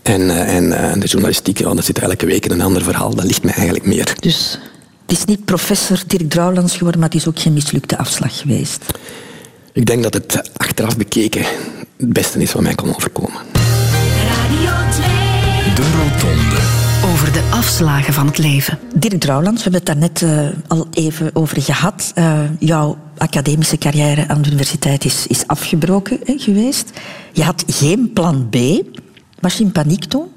En, eh, en, en eh, de journalistiek, ja, dat zit elke week in een ander verhaal. Dat ligt mij eigenlijk meer. Dus het is niet professor Dirk Drouwlands geworden, maar het is ook geen mislukte afslag geweest. Ik denk dat het achteraf bekeken het beste is wat mij kon overkomen. Radio 2. De Rotonde over de afslagen van het leven. Dirk Drouwlands, we hebben het daar net uh, al even over gehad. Uh, jouw academische carrière aan de universiteit is, is afgebroken hè, geweest. Je had geen plan B. Was je in paniek toen?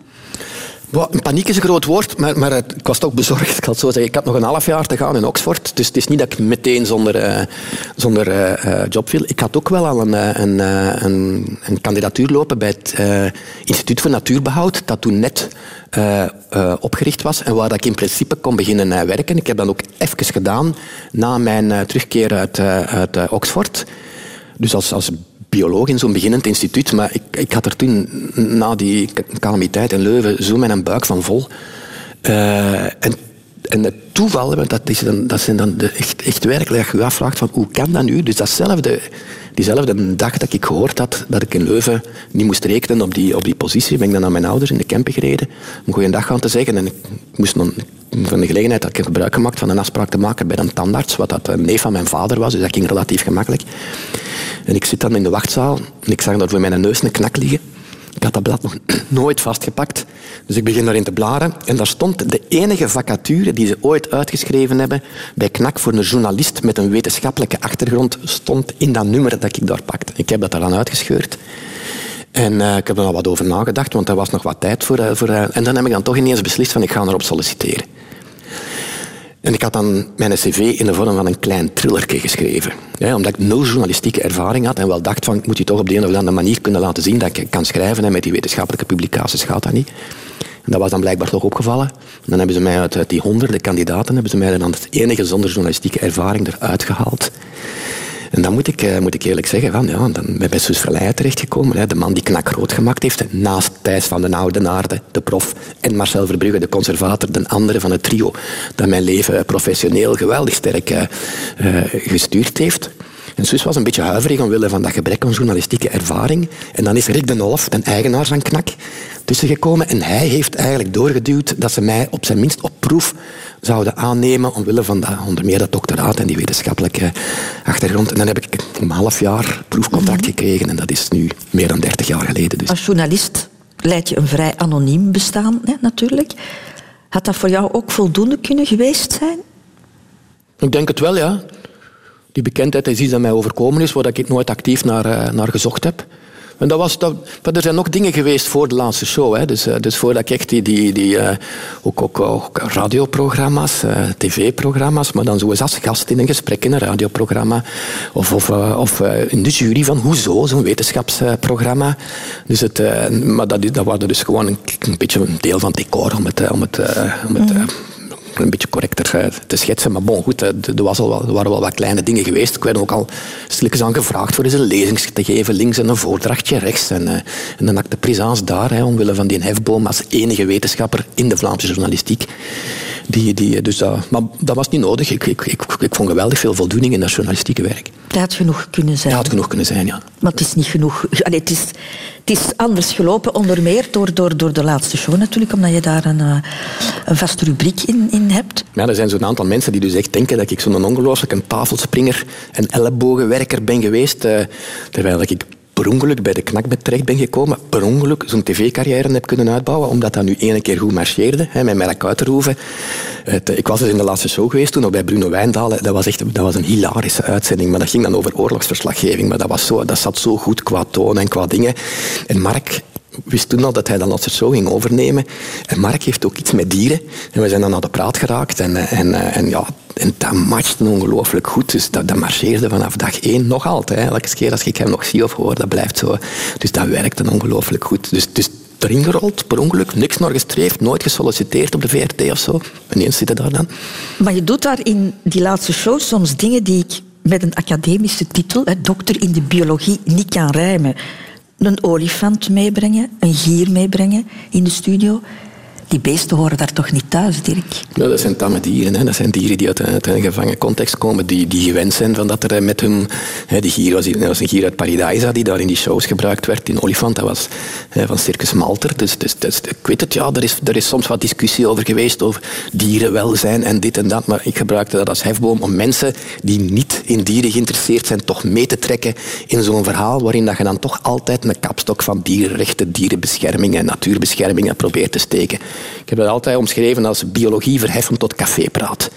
Paniek is een groot woord, maar, maar ik was toch bezorgd. Ik had, zo zeggen. ik had nog een half jaar te gaan in Oxford, dus het is niet dat ik meteen zonder, uh, zonder uh, job viel. Ik had ook wel al een, een, een, een kandidatuur lopen bij het Instituut voor Natuurbehoud, dat toen net opgericht was en waar ik in principe kon beginnen werken. Ik heb dat ook even gedaan na mijn terugkeer uit, uit Oxford. Dus als, als bioloog in zo'n beginnend instituut, maar ik, ik had er toen, na die calamiteit in Leuven, zo mijn buik van vol. Uh, en, en het toeval, dat, is dan, dat zijn dan echt, echt werkelijk, dat je afvraagt van hoe kan dat nu? Dus datzelfde, diezelfde dag dat ik gehoord had dat ik in Leuven niet moest rekenen op die, op die positie, ben ik dan naar mijn ouders in de camper gereden om een dag gaan te zeggen. En ik moest dan, van de gelegenheid had ik gebruik gemaakt van een afspraak te maken bij een tandarts, wat dat een neef van mijn vader was, dus dat ging relatief gemakkelijk. En ik zit dan in de wachtzaal en ik zag daar voor mijn neus een knak liggen. Ik had dat blad nog [CLEARS THROAT] nooit vastgepakt. Dus ik begin daarin te bladeren. En daar stond de enige vacature die ze ooit uitgeschreven hebben bij KNAK voor een journalist met een wetenschappelijke achtergrond stond in dat nummer dat ik daar pakte. Ik heb dat dan uitgescheurd. En uh, ik heb er al wat over nagedacht, want er was nog wat tijd voor. Voor uh, en dan heb ik dan toch ineens beslist van ik ga erop solliciteren. En ik had dan mijn cv in de vorm van een klein trillerke geschreven. Ja, omdat ik nul journalistieke ervaring had en wel dacht van, ik moet je toch op de een of andere manier kunnen laten zien dat ik kan schrijven. En met die wetenschappelijke publicaties gaat dat niet. En dat was dan blijkbaar toch opgevallen. En dan hebben ze mij uit, die honderden kandidaten, hebben ze mij dan als enige zonder journalistieke ervaring eruit gehaald. En dan moet ik, eh, moet ik eerlijk zeggen, van, ja, dan ben ik bij Suus Verleijen terechtgekomen. De man die knak groot gemaakt heeft. Naast Thijs van den Oudenaarde, de prof, en Marcel Verbrugge, de conservator, de andere van het trio, dat mijn leven professioneel geweldig sterk uh, gestuurd heeft. En zus was een beetje huiverig omwille van dat gebrek aan journalistieke ervaring. En dan is Rick de Nolf, een eigenaar van Knak, tussengekomen. En hij heeft eigenlijk doorgeduwd dat ze mij op zijn minst op proef zouden aannemen omwille van dat, onder meer dat doctoraat en die wetenschappelijke achtergrond. En dan heb ik een half jaar proefcontact gekregen en dat is nu meer dan 30 jaar geleden. Dus. Als journalist leid je een vrij anoniem bestaan, hè, natuurlijk. Had dat voor jou ook voldoende kunnen geweest zijn? Ik denk het wel, ja. Die bekendheid is iets dat mij overkomen is, waar ik nooit actief naar, uh, naar gezocht heb. En dat was, dat, maar er zijn nog dingen geweest voor de laatste show. Hè. Dus, uh, dus voordat ik echt die, die, die uh, ook, ook, ook, radioprogramma's, tv-programma's, maar dan zo eens als gast in een gesprek in een radioprogramma. Of, of, of in de jury van Hoezo, zo'n wetenschapsprogramma. Dus het, maar dat, dat was dus gewoon een, een, beetje een deel van het decor om het, om het, om het mm een beetje correcter eh, te schetsen. Maar bon, goed, eh, er, was al wel, er waren wel wat kleine dingen geweest. Ik werd ook al stilletjes aan gevraagd voor eens een lezing te geven, links en een voordrachtje rechts. En, uh, en dan had ik de présence daar, hè, omwille van die hefboom, als enige wetenschapper in de Vlaamse journalistiek. Die, die, dus dat, maar dat was niet nodig. Ik, ik, ik, ik vond geweldig veel voldoening in dat journalistieke werk. Dat had genoeg kunnen zijn. Dat had genoeg kunnen zijn, ja. Maar het is niet genoeg. Allee, het, is, het is anders gelopen, onder meer door, door, door de laatste show natuurlijk, omdat je daar een, een vaste rubriek in, in hebt. Ja, er zijn zo'n aantal mensen die dus echt denken dat ik zo'n ongelooflijk een tafelspringer en ellebogenwerker ben geweest, uh, terwijl ik per ongeluk bij de knakbed terecht ben gekomen, per ongeluk zo'n tv-carrière heb kunnen uitbouwen, omdat dat nu ene keer goed marcheerde, hè, met Merk Uiterhoeven. Het, ik was dus in de laatste show geweest toen, bij Bruno Wijndalen. Dat was echt dat was een hilarische uitzending, maar dat ging dan over oorlogsverslaggeving. Maar dat, was zo, dat zat zo goed qua toon en qua dingen. En Mark wist toen al dat hij als het zo ging overnemen. En Mark heeft ook iets met dieren. En we zijn dan aan de praat geraakt. En, en, en ja, en dat matchte ongelooflijk goed. Dus dat, dat marcheerde vanaf dag één nog altijd. Elke keer als ik hem nog zie of hoor, dat blijft zo. Dus dat werkte ongelooflijk goed. Dus, dus erin gerold, per ongeluk, niks naar gestreefd, nooit gesolliciteerd op de VRT of zo. Ineens zit daar dan. Maar je doet daar in die laatste show soms dingen die ik met een academische titel, dokter in de biologie, niet kan rijmen een olifant meebrengen, een gier meebrengen in de studio. Die beesten horen daar toch niet thuis, Dirk? Ja, dat zijn tamme dieren. Hè. Dat zijn dieren die uit, een gevangen context komen, die, die gewend zijn van dat er met hun... Hè, die gier was, was een gier uit Paradise die daar in die shows gebruikt werd. Die olifant, dat was hè, van Circus Malter. Dus, dus, dus, ik weet het, ja, er is, er is soms wat discussie over geweest, over dierenwelzijn en dit en dat. Maar ik gebruikte dat als hefboom om mensen die niet in dieren geïnteresseerd zijn, toch mee te trekken in zo'n verhaal waarin dat je dan toch altijd een kapstok van dierenrechten, dierenbescherming en natuurbescherming probeert te steken. Ik heb dat altijd omschreven als biologie verheffen tot cafépraat.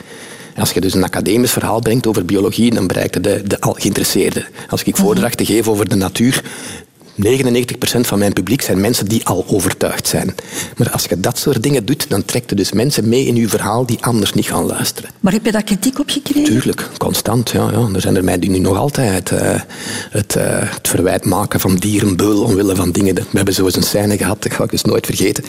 Als je dus een academisch verhaal brengt over biologie, dan bereikt je de, de al geïnteresseerden. Als ik voordrachten geef over de natuur, 99% van mijn publiek zijn mensen die al overtuigd zijn. Maar als je dat soort dingen doet, dan trekt je dus mensen mee in je verhaal die anders niet gaan luisteren. Maar heb je daar kritiek op gekregen? Tuurlijk, constant. Ja, ja. Er zijn er mij die nu nog altijd uh, het, uh, het, verwijt maken van dierenbeul omwille van dingen. We hebben zo eens een scène gehad, dat ga ik dus nooit vergeten.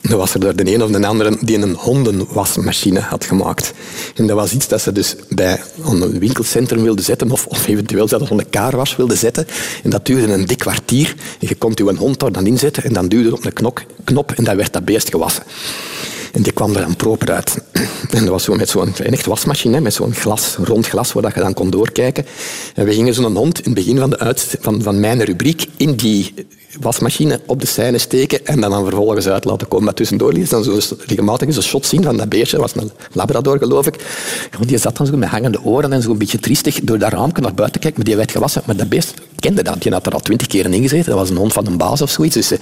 Dan was er de een of de andere die een hondenwasmachine had gemaakt. En dat was iets dat ze dus bij een winkelcentrum wilden zetten, of, of eventueel zelfs een kaarwas wilden zetten. En dat duurde een dik kwartier en je kon je hond daar dan inzetten en dan duwde op een knop, knop en dan werd dat beest gewassen. En die kwam er dan proper uit. [CLEARS THROAT] En dat was zo met zo'n echt wasmachine, met zo'n glas, rond glas, waar je dan kon doorkijken. En we gingen zo'n hond in het begin van, de uit, van, van mijn rubriek in die wasmachine op de scène steken en dan, dan vervolgens uit laten komen. Maar tussendoor liet dan zo regelmatig een shot zien van dat beestje. Was een labrador, geloof ik. Die zat dan zo met hangende oren en zo een beetje triestig door dat raamje naar buiten kijken, maar die werd gewassen. Maar dat beest kende dat. Die had er al twintig keer in gezeten. Dat was een hond van een baas of zoiets. Dus eh,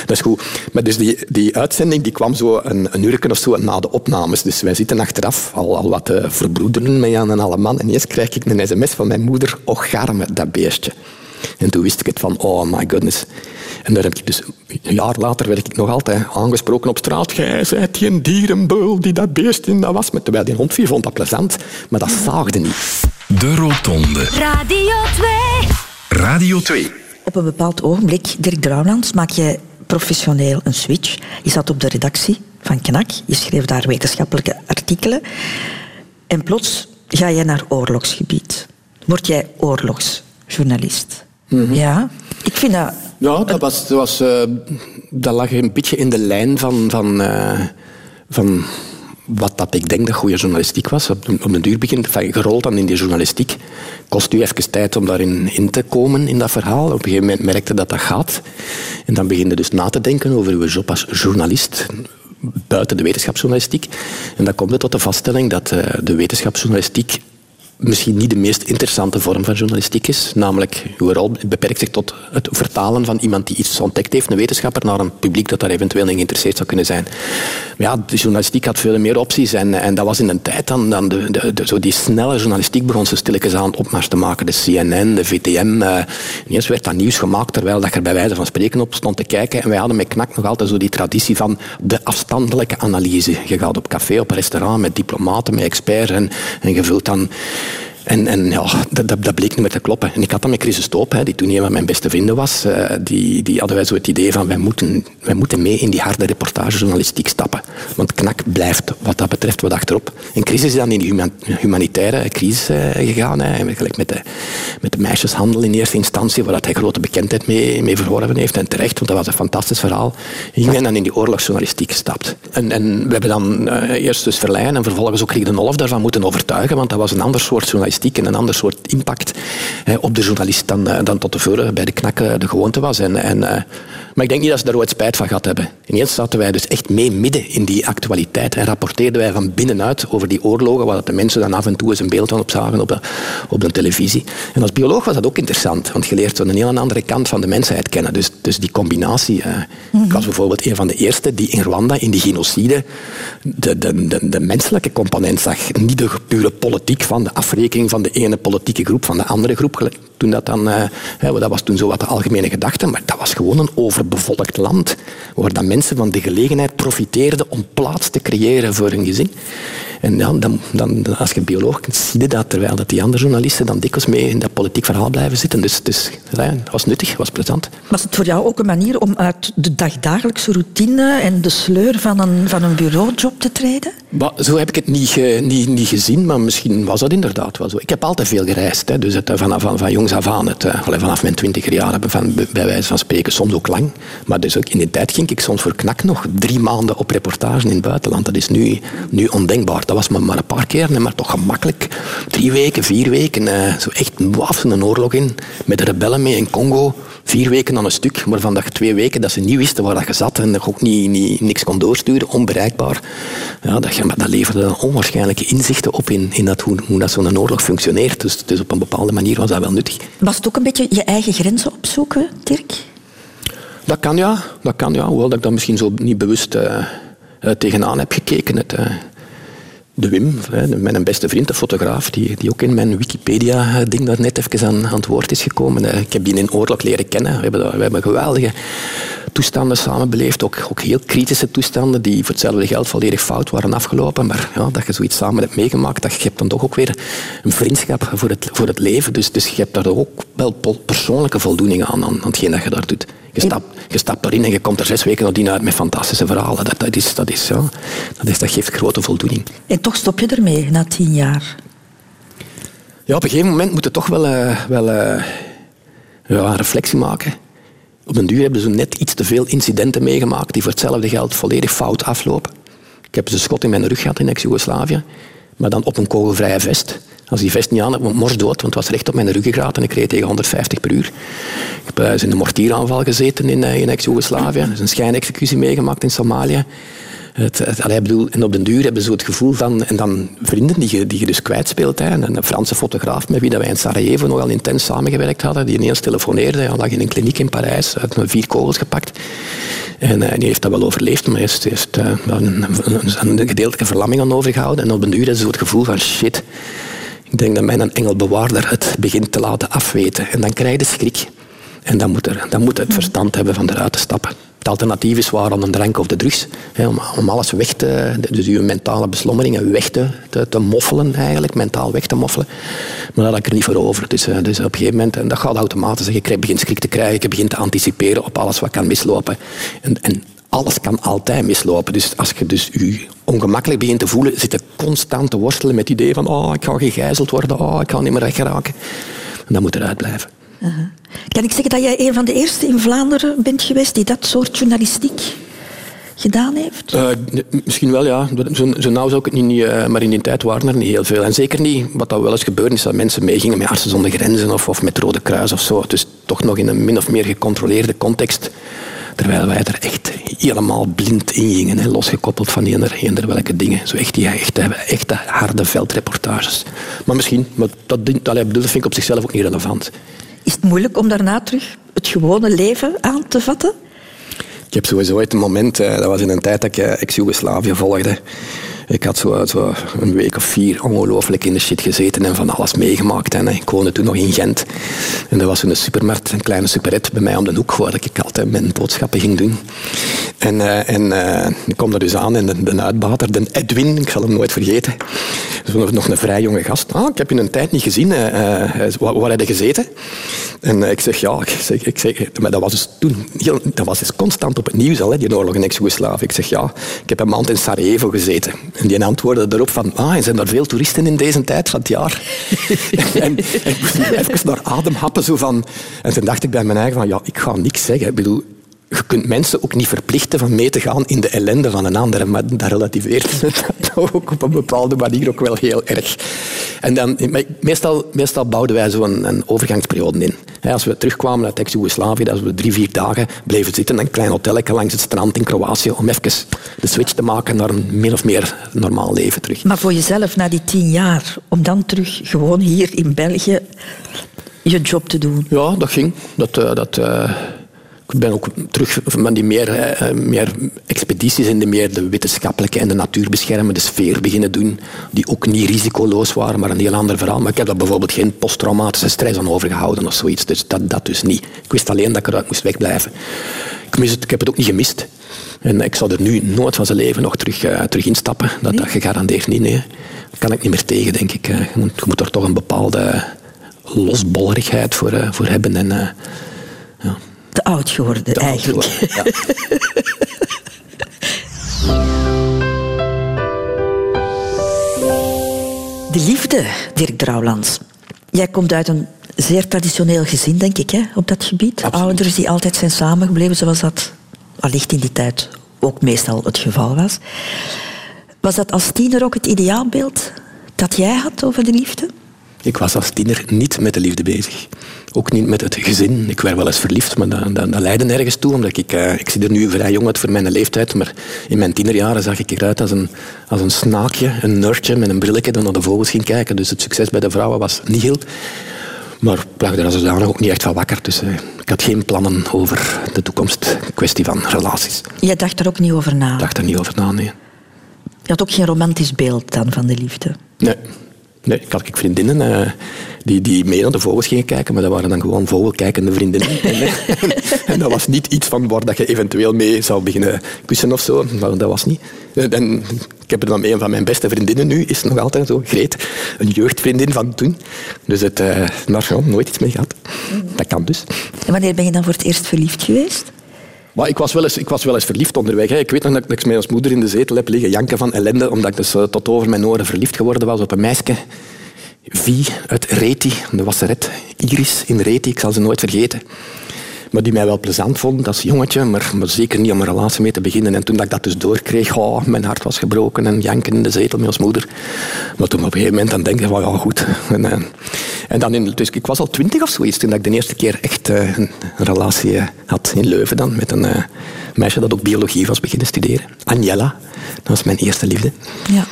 dat is goed. Maar dus die, die uitzending die kwam zo een, een uur of zo na de opnames. Dus wij zitten achteraf al, al wat te uh, verbroederen met Jan en alle man. En eerst krijg ik een sms van mijn moeder. Och, garme, dat beestje. En toen wist ik het van, oh my goodness. En daar heb ik dus, een jaar later werd ik nog altijd aangesproken op straat. Jij zijt die een dierenbeul die dat beest in dat was. Terwijl die hond vond dat plezant, maar dat zaagde niet. De Rotonde. Radio 2. Radio 2. Op een bepaald ogenblik, Dirk Drouwlands, maak je professioneel een switch. Je zat op de redactie van KNAK, je schreef daar wetenschappelijke artikelen. En plots ga je naar oorlogsgebied. Word jij oorlogsjournalist. Mhm. Ja, ik vind dat... Ja, dat, was, dat, was, uh, dat lag een beetje in de lijn van, van, uh, van wat dat ik denk dat goede journalistiek was. Op, op een duur begint van gerold dan in die journalistiek. kost u even tijd om daarin in te komen, in dat verhaal. Op een gegeven moment merkte dat dat gaat. En dan begin je dus na te denken over uw job als journalist buiten de wetenschapsjournalistiek. En dan komt het tot de vaststelling dat eh, de wetenschapsjournalistiek misschien niet de meest interessante vorm van journalistiek is. Namelijk, uw rol beperkt zich tot het vertalen van iemand die iets ontdekt heeft, een wetenschapper, naar een publiek dat daar eventueel in geïnteresseerd zou kunnen zijn. Maar ja, de journalistiek had veel meer opties en, en dat was in een tijd dan, dan de, de, zo die snelle journalistiek begon ze stilletjes aan opmars te maken. De CNN, de VTM. Uh, ineens werd dat nieuws gemaakt terwijl dat er bij wijze van spreken op stond te kijken. En wij hadden met Knak nog altijd zo die traditie van de afstandelijke analyse. Je gaat op café, op restaurant met diplomaten, met experts en, en je vult dan en, en ja, dat, bleek niet meer te kloppen. En ik had dan met Chris Stoop, die toen een van mijn beste vrienden was, uh, die, die hadden wij zo het idee van wij moeten, wij moeten mee in die harde reportagejournalistiek stappen. Want knak blijft wat dat betreft wat achterop. En Chris is dan in die humanitaire crisis uh, gegaan, hè, met de, met de meisjeshandel in eerste instantie, waar dat hij grote bekendheid mee, mee verworven heeft. En terecht, want dat was een fantastisch verhaal. Ik ben dan in die oorlogsjournalistiek gestapt. En, en we hebben dan uh, eerst dus Verleyen en vervolgens ook Rick de Nolf daarvan moeten overtuigen, want dat was een ander soort journalistiek journalistiek en een ander soort impact op de journalist dan, eh, dan tot tevoren bij de knakken de gewoonte was. En, en, eh, maar ik denk niet dat ze daar ooit spijt van gehad hebben. Ineens zaten wij dus echt mee midden in die actualiteit en rapporteerden wij van binnenuit over die oorlogen, waar de mensen dan af en toe eens een beeld van op zagen op de, op de televisie. En als bioloog was dat ook interessant, want je leert zo'n heel andere kant van de mensheid kennen. Dus, dus die combinatie. Mm Ik was bijvoorbeeld een van de eerste die in Rwanda, in die genocide, de, de, de, de menselijke component zag. Niet de pure politiek van de afrekening van de ene politieke groep van de andere groep. Toen dat, dan, uh, dat was toen zo wat de algemene gedachte, maar dat was gewoon een overbevolkt land, waar dan mensen van de gelegenheid profiteerden om plaats te creëren voor hun gezin. En ja, dan, dan, als je bioloog kunt, zie je dat, terwijl die andere journalisten dan dikwijls mee in dat politiek verhaal blijven zitten. Dus, dus dat was nuttig, was plezant. Was het voor jou ook een manier om uit de dagdagelijkse routine en de sleur van een, van een bureaujob te treden? Maar, zo heb ik het niet, niet, niet gezien, maar misschien was dat inderdaad wel zo. Ik heb altijd veel gereisd, hè, dus het, eh, vanaf van, van jongs af aan, het, eh, vanaf mijn twintiger jaren, van, bij wijze van spreken, soms ook lang. Maar dus ook in die tijd ging ik soms voor knak nog drie maanden op reportage in het buitenland. Dat is nu, nu ondenkbaar. Dat was maar, maar een paar keer, maar toch gemakkelijk. Drie weken, vier weken, uh, zo echt waf een oorlog in, met de rebellen mee in Congo. Vier weken aan een stuk, waarvan dat twee weken dat ze niet wisten waar dat je zat en dat ook niet, niet, niks kon doorsturen, onbereikbaar. Ja, dat, dat leverde onwaarschijnlijke inzichten op in, in dat, hoe, hoe dat zo'n oorlog functioneert. Dus, dus op een bepaalde manier was dat wel nuttig. Was het ook een beetje je eigen grenzen opzoeken, Dirk? Dat kan ja, dat kan ja. Hoewel dat ik dat misschien zo niet bewust uh, uh, tegenaan heb gekeken. Het, uh, de Wim, mijn beste vriend, de fotograaf, die, die ook in mijn Wikipedia-ding daar net even aan, het woord is gekomen. Ik heb die in oorlog leren kennen. We hebben, we hebben geweldige toestanden samen beleefd, ook, ook heel kritische toestanden die voor hetzelfde geld volledig fout waren afgelopen. Maar ja, dat je zoiets samen hebt meegemaakt, dat je hebt dan toch ook weer een vriendschap voor het, voor het leven. Dus, dus je hebt daar ook wel persoonlijke voldoening aan, aan, aan hetgeen dat je daar doet. Je stapt, je stapt erin en je komt er zes weken nadien uit met fantastische verhalen. Dat, dat, is, dat, is, ja, dat, is, dat geeft grote voldoening. En toch stop je ermee na tien jaar? Ja, op een gegeven moment moet je toch wel, uh, wel uh, ja, een reflectie maken. Op een duur hebben ze net iets te veel incidenten meegemaakt die voor hetzelfde geld volledig fout aflopen. Ik heb een schot in mijn rug gehad in ex-Jugoslavië, maar dan op een kogelvrije vest. Als die vest niet aan had, mors dood, want het was recht op mijn ruggengraat en ik reed tegen 150 per uur. Ik heb uh, in een mortieraanval gezeten in, uh, in ex-Jugoslavië. Er is een schijnexecutie meegemaakt in Somalië. En op den duur hebben ze het gevoel van... En dan vrienden die je, die je dus kwijtspeelt. Hè. En een Franse fotograaf met wie dat wij in Sarajevo nogal intens samengewerkt hadden, die ineens telefoneerde. Hij lag in een kliniek in Parijs, uit vier kogels gepakt. En uh, die heeft dat wel overleefd, maar hij heeft, heeft een, gedeeltelijke verlamming aan overgehouden. En op den duur hebben ze het gevoel van... Shit, ik denk dat mijn engelbewaarder het begint te laten afweten. En dan krijg je schrik. En dan moet, er, dan moet het verstand hebben van eruit te stappen. Het alternatief is waar aan een drank of de drugs. Hè, om, alles weg te... Dus je mentale beslommeringen weg te, te, moffelen eigenlijk. Mentaal weg te moffelen. Maar dat had ik er niet voor over. Dus, uh, dus op een gegeven moment... En dat gaat automatisch. Je begint schrik te krijgen. Je begint te anticiperen op alles wat kan mislopen. En, en alles kan altijd mislopen. Dus als je dus je ongemakkelijk begint te voelen, zit je constant te worstelen met het idee van oh, ik ga gegijzeld worden, oh, ik ga niet meer weggeraken. En dat moet eruit blijven. Uh -huh. Kan ik zeggen dat jij een van de eerste in Vlaanderen bent geweest die dat soort journalistiek gedaan heeft? Uh, misschien wel, ja. Zo, zo nauw zou ik het niet, uh, maar in die tijd waren er niet heel veel. En zeker niet, wat dat wel eens gebeurde, is dat mensen meegingen met Artsen zonder Grenzen of, of met Rode Kruis of zo. Dus toch nog in een min of meer gecontroleerde context. Terwijl wij er echt helemaal blind in gingen, hè, losgekoppeld van eender, eender welke dingen. Zo echt die echte, echte harde veldreportages. Maar misschien, maar dat, dat, dat vind ik op zichzelf ook niet relevant. Is het moeilijk om daarna terug het gewone leven aan te vatten? Ik heb sowieso ooit een moment, eh, dat was in een tijd dat ik eh, ex-Jugoslavië volgde. Ik had zo, zo, een week of vier ongelooflijk in de shit gezeten en van alles meegemaakt. En ik woonde toen nog in Gent. En er was een supermarkt, een kleine superette bij mij om de hoek, waar ik altijd mijn boodschappen ging doen. En, uh, en ik kom daar dus aan en de, de uitbater, de Edwin, ik zal hem nooit vergeten. Dus nog een vrij jonge gast. Ah, ik heb je een tijd niet gezien. Uh, waar, waar heb je gezeten? En ik zeg, ja, ik zeg, ik zeg, maar dat was dus toen, heel, dat was dus constant op het nieuws al, hè, die oorlog in ex-Jugoslavië. Ik zeg, ja, ik heb een maand in Sarajevo gezeten. En die antwoordde erop van, ah, zijn er veel toeristen in deze tijd van het jaar? [LAUGHS] en, en, ik moest even naar adem happen. Zo van, en toen dacht ik bij mijn eigen van, ja, ik ga niks zeggen. Ik bedoel, je kunt mensen ook niet verplichten van mee te gaan in de ellende van een ander. Maar [LAUGHS] dat relativeert het ook op een bepaalde manier ook wel heel erg. En dan, meestal, meestal bouwden wij zo een, een overgangsperiode in. Als we terugkwamen uit ex-Jugoslavië, dat we drie, vier dagen bleven zitten in een klein hotelletje langs het strand in Kroatië om even de switch te maken naar een min of meer normaal leven terug. Maar voor jezelf, na die tien jaar, om dan terug gewoon hier in België je job te doen? Ja, dat ging. Dat... Uh, dat uh, ik ben ook terug van die meer, eh, meer expedities in de meer de wetenschappelijke en de natuurbeschermende sfeer beginnen doen, die ook niet risicoloos waren, maar een heel ander verhaal. Maar ik heb daar bijvoorbeeld geen posttraumatische stress aan overgehouden of zoiets. Dus dat, dat dus niet. Ik wist alleen dat ik eruit moest wegblijven. Ik, mis het, ik heb het ook niet gemist. En ik zou er nu nooit van zijn leven nog terug, uh, terug instappen. Dat, dat gegarandeerd niet. Nee. Dat kan ik niet meer tegen, denk ik. Je moet, je moet er toch een bepaalde losbollerigheid voor, uh, voor hebben. En, ja te oud geworden, te eigenlijk. Oud geworden, ja. [LAUGHS] De liefde, Dirk Drouwlands. Jij komt uit een zeer traditioneel gezin, denk ik, hè, op dat gebied. Absoluut. Ouders die altijd zijn samengebleven, zoals dat allicht in die tijd ook meestal het geval was. Was dat als tiener ook het ideaalbeeld dat jij had over de liefde? Ik was als tiener niet met de liefde bezig. Ook niet met het gezin. Ik werd wel eens verliefd, maar dat, dat, dat leidde nergens toe. Omdat ik, uh, ik zie er nu vrij jong uit voor mijn leeftijd. Maar in mijn tienerjaren zag ik eruit als een, als een snaakje, een nerdje met een brilletje dat naar de vogels ging kijken. Dus het succes bij de vrouwen was niet heel. Maar ik lag er als zodanig ook niet echt van wakker. Dus uh, ik had geen plannen over de toekomst. Een kwestie van relaties. Je dacht er ook niet over na? Ik dacht er niet over na, nee. Je had ook geen romantisch beeld dan van de liefde? Nee. Nee, ik had ik vriendinnen uh, die, die mee naar de vogels gingen kijken, maar dat waren dan gewoon vogelkijkende vriendinnen. [LAUGHS] en, en, dat was niet iets van waar dat je eventueel mee zou beginnen kussen of zo. Dat, dat was niet. En ik heb er dan mee, een van mijn beste vriendinnen nu, is nog altijd zo, Greet, een jeugdvriendin van toen. Dus het, uh, nooit iets mee gehad. Dat kan dus. En wanneer ben je dan voor het eerst verliefd geweest? Maar ik was wel eens, ik was wel eens verliefd onderweg. Hè. Ik weet nog dat ik met als moeder in de zetel heb liggen janken van ellende, omdat ik dus uh, tot over mijn oren verliefd geworden was op een meisje. Vie uit Reti, de wasseret. Iris in Reti, ik zal ze nooit vergeten. Maar die mij wel plezant vond als jongetje, maar, maar zeker niet om een relatie mee te beginnen. En toen dat ik dat dus doorkreeg, oh, mijn hart was gebroken en janken in de zetel met als moeder. Maar toen op een gegeven moment dan denk ik van ja, goed. En, en, en dan in, dus ik was al twintig of zoiets toen ik de eerste keer echt uh, een, relatie uh, had in Leuven dan. Met een uh, meisje dat ook biologie was beginnen studeren. Agnella, dat was mijn eerste liefde. Ja.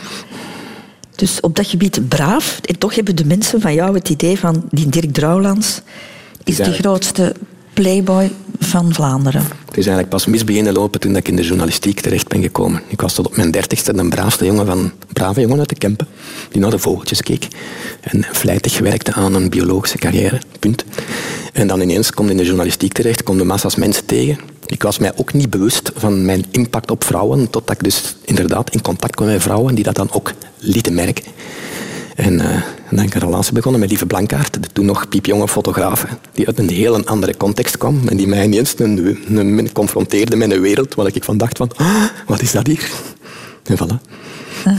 Dus op dat gebied braaf. En toch hebben de mensen van jou het idee van die Dirk Drouwlands is de grootste playboy van Vlaanderen. Het is eigenlijk pas mis beginnen lopen toen ik in de journalistiek terecht ben gekomen. Ik was tot op mijn dertigste een braafste jongen van brave jongen uit de Kempen, die naar de vogeltjes keek en vlijtig werkte aan een biologische carrière, punt. En dan ineens komt in de journalistiek terecht, kom de massa's mensen tegen. Ik was mij ook niet bewust van mijn impact op vrouwen, totdat ik dus inderdaad in contact kwam met vrouwen die dat dan ook lieten merken. En, uh, dan ben ik een relatie begonnen met Lieve Blankaart, de toen nog piepjonge fotograaf, die uit een heel andere context kwam en die mij ineens een, een, confronteerde met een wereld waar ik van dacht van, ah, wat is dat hier? En voilà. Uh.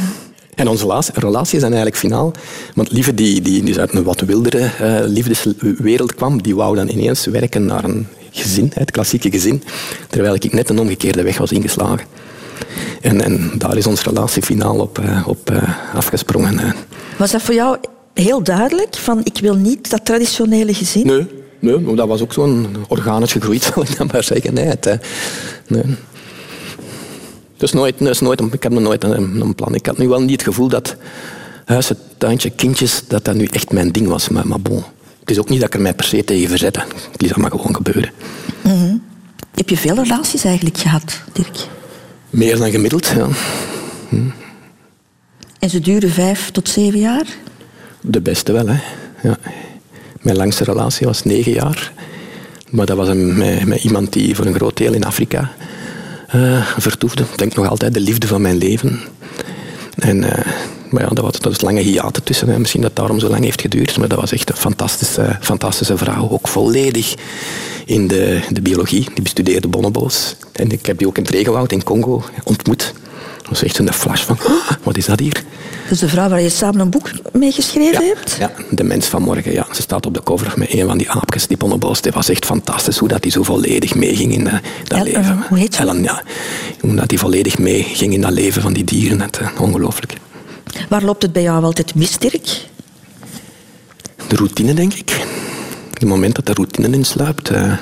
En onze relatie is dan eigenlijk finaal. Want Lieve, die, die dus uit een wat wildere uh, liefdeswereld kwam, die wou dan ineens werken naar een gezin, het klassieke gezin, terwijl ik net een omgekeerde weg was ingeslagen. En, en daar is ons relatie finaal op, eh, op eh, afgesprongen. eh. Was dat voor jou heel duidelijk? Van ik wil niet dat traditionele gezin? Nee, nee, maar dat was ook zo'n organisch gegroeid, [LAUGHS] zal ik dan maar zeggen. Nee, het, eh, nee. Dus nooit, dus nooit, ik heb nog nooit een, een plan. Ik had nu wel niet het gevoel dat huizen, tuintje, kindjes, dat dat nu echt mijn ding was. Maar, maar bon, het is ook niet dat ik er mij per se tegen verzette. Het is allemaal gewoon gebeuren. Heb je veel relaties eigenlijk gehad, Dirk? Meer dan gemiddeld, ja. En ze duren vijf tot zeven jaar? De beste wel, hè. Ja. Mijn langste relatie was negen jaar. Maar dat was een, met, met iemand die voor een groot deel in Afrika eh, vertoefde. Ik denk nog altijd de liefde van mijn leven. En, eh, maar ja, dat was, dat was lange hiaten tussen. Hè. Misschien dat het daarom zo lang heeft geduurd. Maar dat was echt een fantastische, fantastische vrouw. Ook volledig in de, de biologie. Die bestudeerde bonobo's. En ik heb die ook in het regenwoud in Congo ontmoet. Dat was echt een flash van, "Oh, wat is dat hier? Dus de vrouw waar je samen een boek mee geschreven hebt? Ja, de mens van morgen. Ja. Ze staat op de cover met een van die aapjes, die bonobo's. Het was echt fantastisch hoe dat die zo volledig meeging in eh, dat El- leven. eh, hoe heet ze? Ellen, ja. Hoe dat die volledig meeging in dat leven van die dieren. Het, eh, ongelooflijk. Waar loopt het bij jou altijd mis, Dirk? De routine, denk ik. Het moment dat de routine insluipt. eh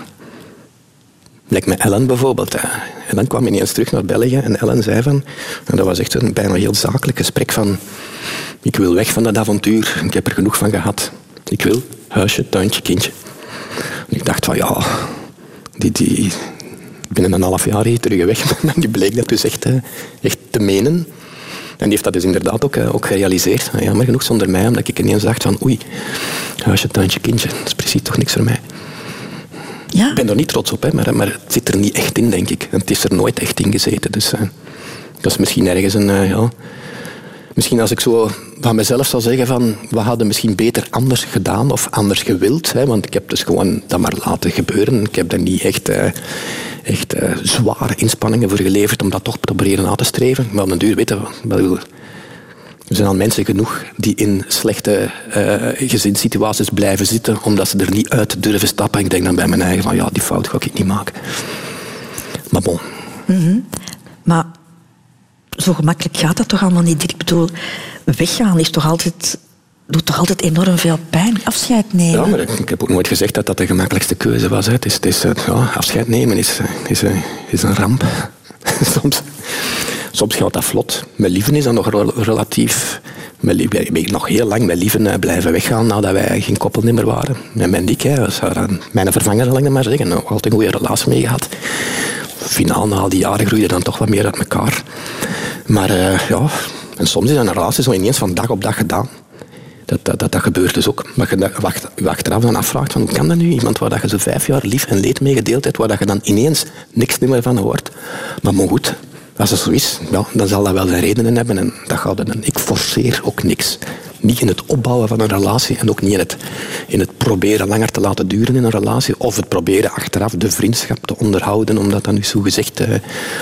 Lijkt me Ellen bijvoorbeeld. eh. En dan kwam ineens terug naar België en Ellen zei van... En dat was echt een bijna heel zakelijk gesprek van... Ik wil weg van dat avontuur. Ik heb er genoeg van gehad. Ik wil huisje, tuintje, kindje. En ik dacht van ja... Die, die, binnen een half jaar hier terug weg. [LAUGHS] En die bleek dat dus echt, eh, echt te menen. En die heeft dat dus inderdaad ook, eh, ook gerealiseerd. Maar Jammer genoeg zonder mij, omdat ik ineens dacht van oei, huisje, tuintje, kindje, dat is precies toch niks voor mij. Ja. Ik ben er niet trots op, hè, maar, maar het zit er niet echt in, denk ik. Het is er nooit echt in gezeten. Dus eh, dat is misschien ergens een... eh, ja, misschien als ik zo van mezelf zou zeggen van... We hadden misschien beter anders gedaan of anders gewild. Hè, want ik heb dus gewoon dat maar laten gebeuren. Ik heb daar niet echt, eh, echt eh, zware inspanningen voor geleverd om dat toch proberen na te streven. Maar op een duur weten we... er zijn al mensen genoeg die in slechte eh, gezinssituaties blijven zitten omdat ze er niet uit durven stappen. Ik denk dan bij mijn eigen van ja, die fout ga ik niet maken. Maar bon, Maar zo gemakkelijk gaat dat toch allemaal niet? Ik bedoel, weggaan is toch altijd, doet toch altijd enorm veel pijn? Afscheid nemen? ja, maar ik, heb ook nooit gezegd dat dat de gemakkelijkste keuze was. Het is, het is, eh, afscheid nemen is, eh, is, eh, is een ramp. [LAUGHS] soms, soms gaat dat vlot. Met lieven is dat nog rel- relatief... Met lie- wij ben nog heel lang met lieven blijven weggaan nadat wij geen koppelnummer waren. Met mijn dik, mijn vervanger, zal ik maar zeggen. Nog altijd een goede relatie mee gehad. Finaal, na al die jaren groeide dan toch wat meer uit elkaar. Maar eh, ja, en soms is een relatie zo ineens van dag op dag gedaan. Dat, dat, dat, dat gebeurt dus ook. Maar je wacht, achteraf dan afvraagt van hoe kan dat nu? Iemand waar dat je zo vijf jaar lief en leed mee gedeeld hebt, waar dat je dan ineens niks meer van hoort. Maar, goed, als het zo is, ja, dan zal dat wel zijn redenen hebben. En dat gaat dan. Ik forceer ook niks. Niet in het opbouwen van een relatie en ook niet in het, in het proberen langer te laten duren in een relatie. Of het proberen achteraf de vriendschap te onderhouden, omdat dat nu zo gezegd eh,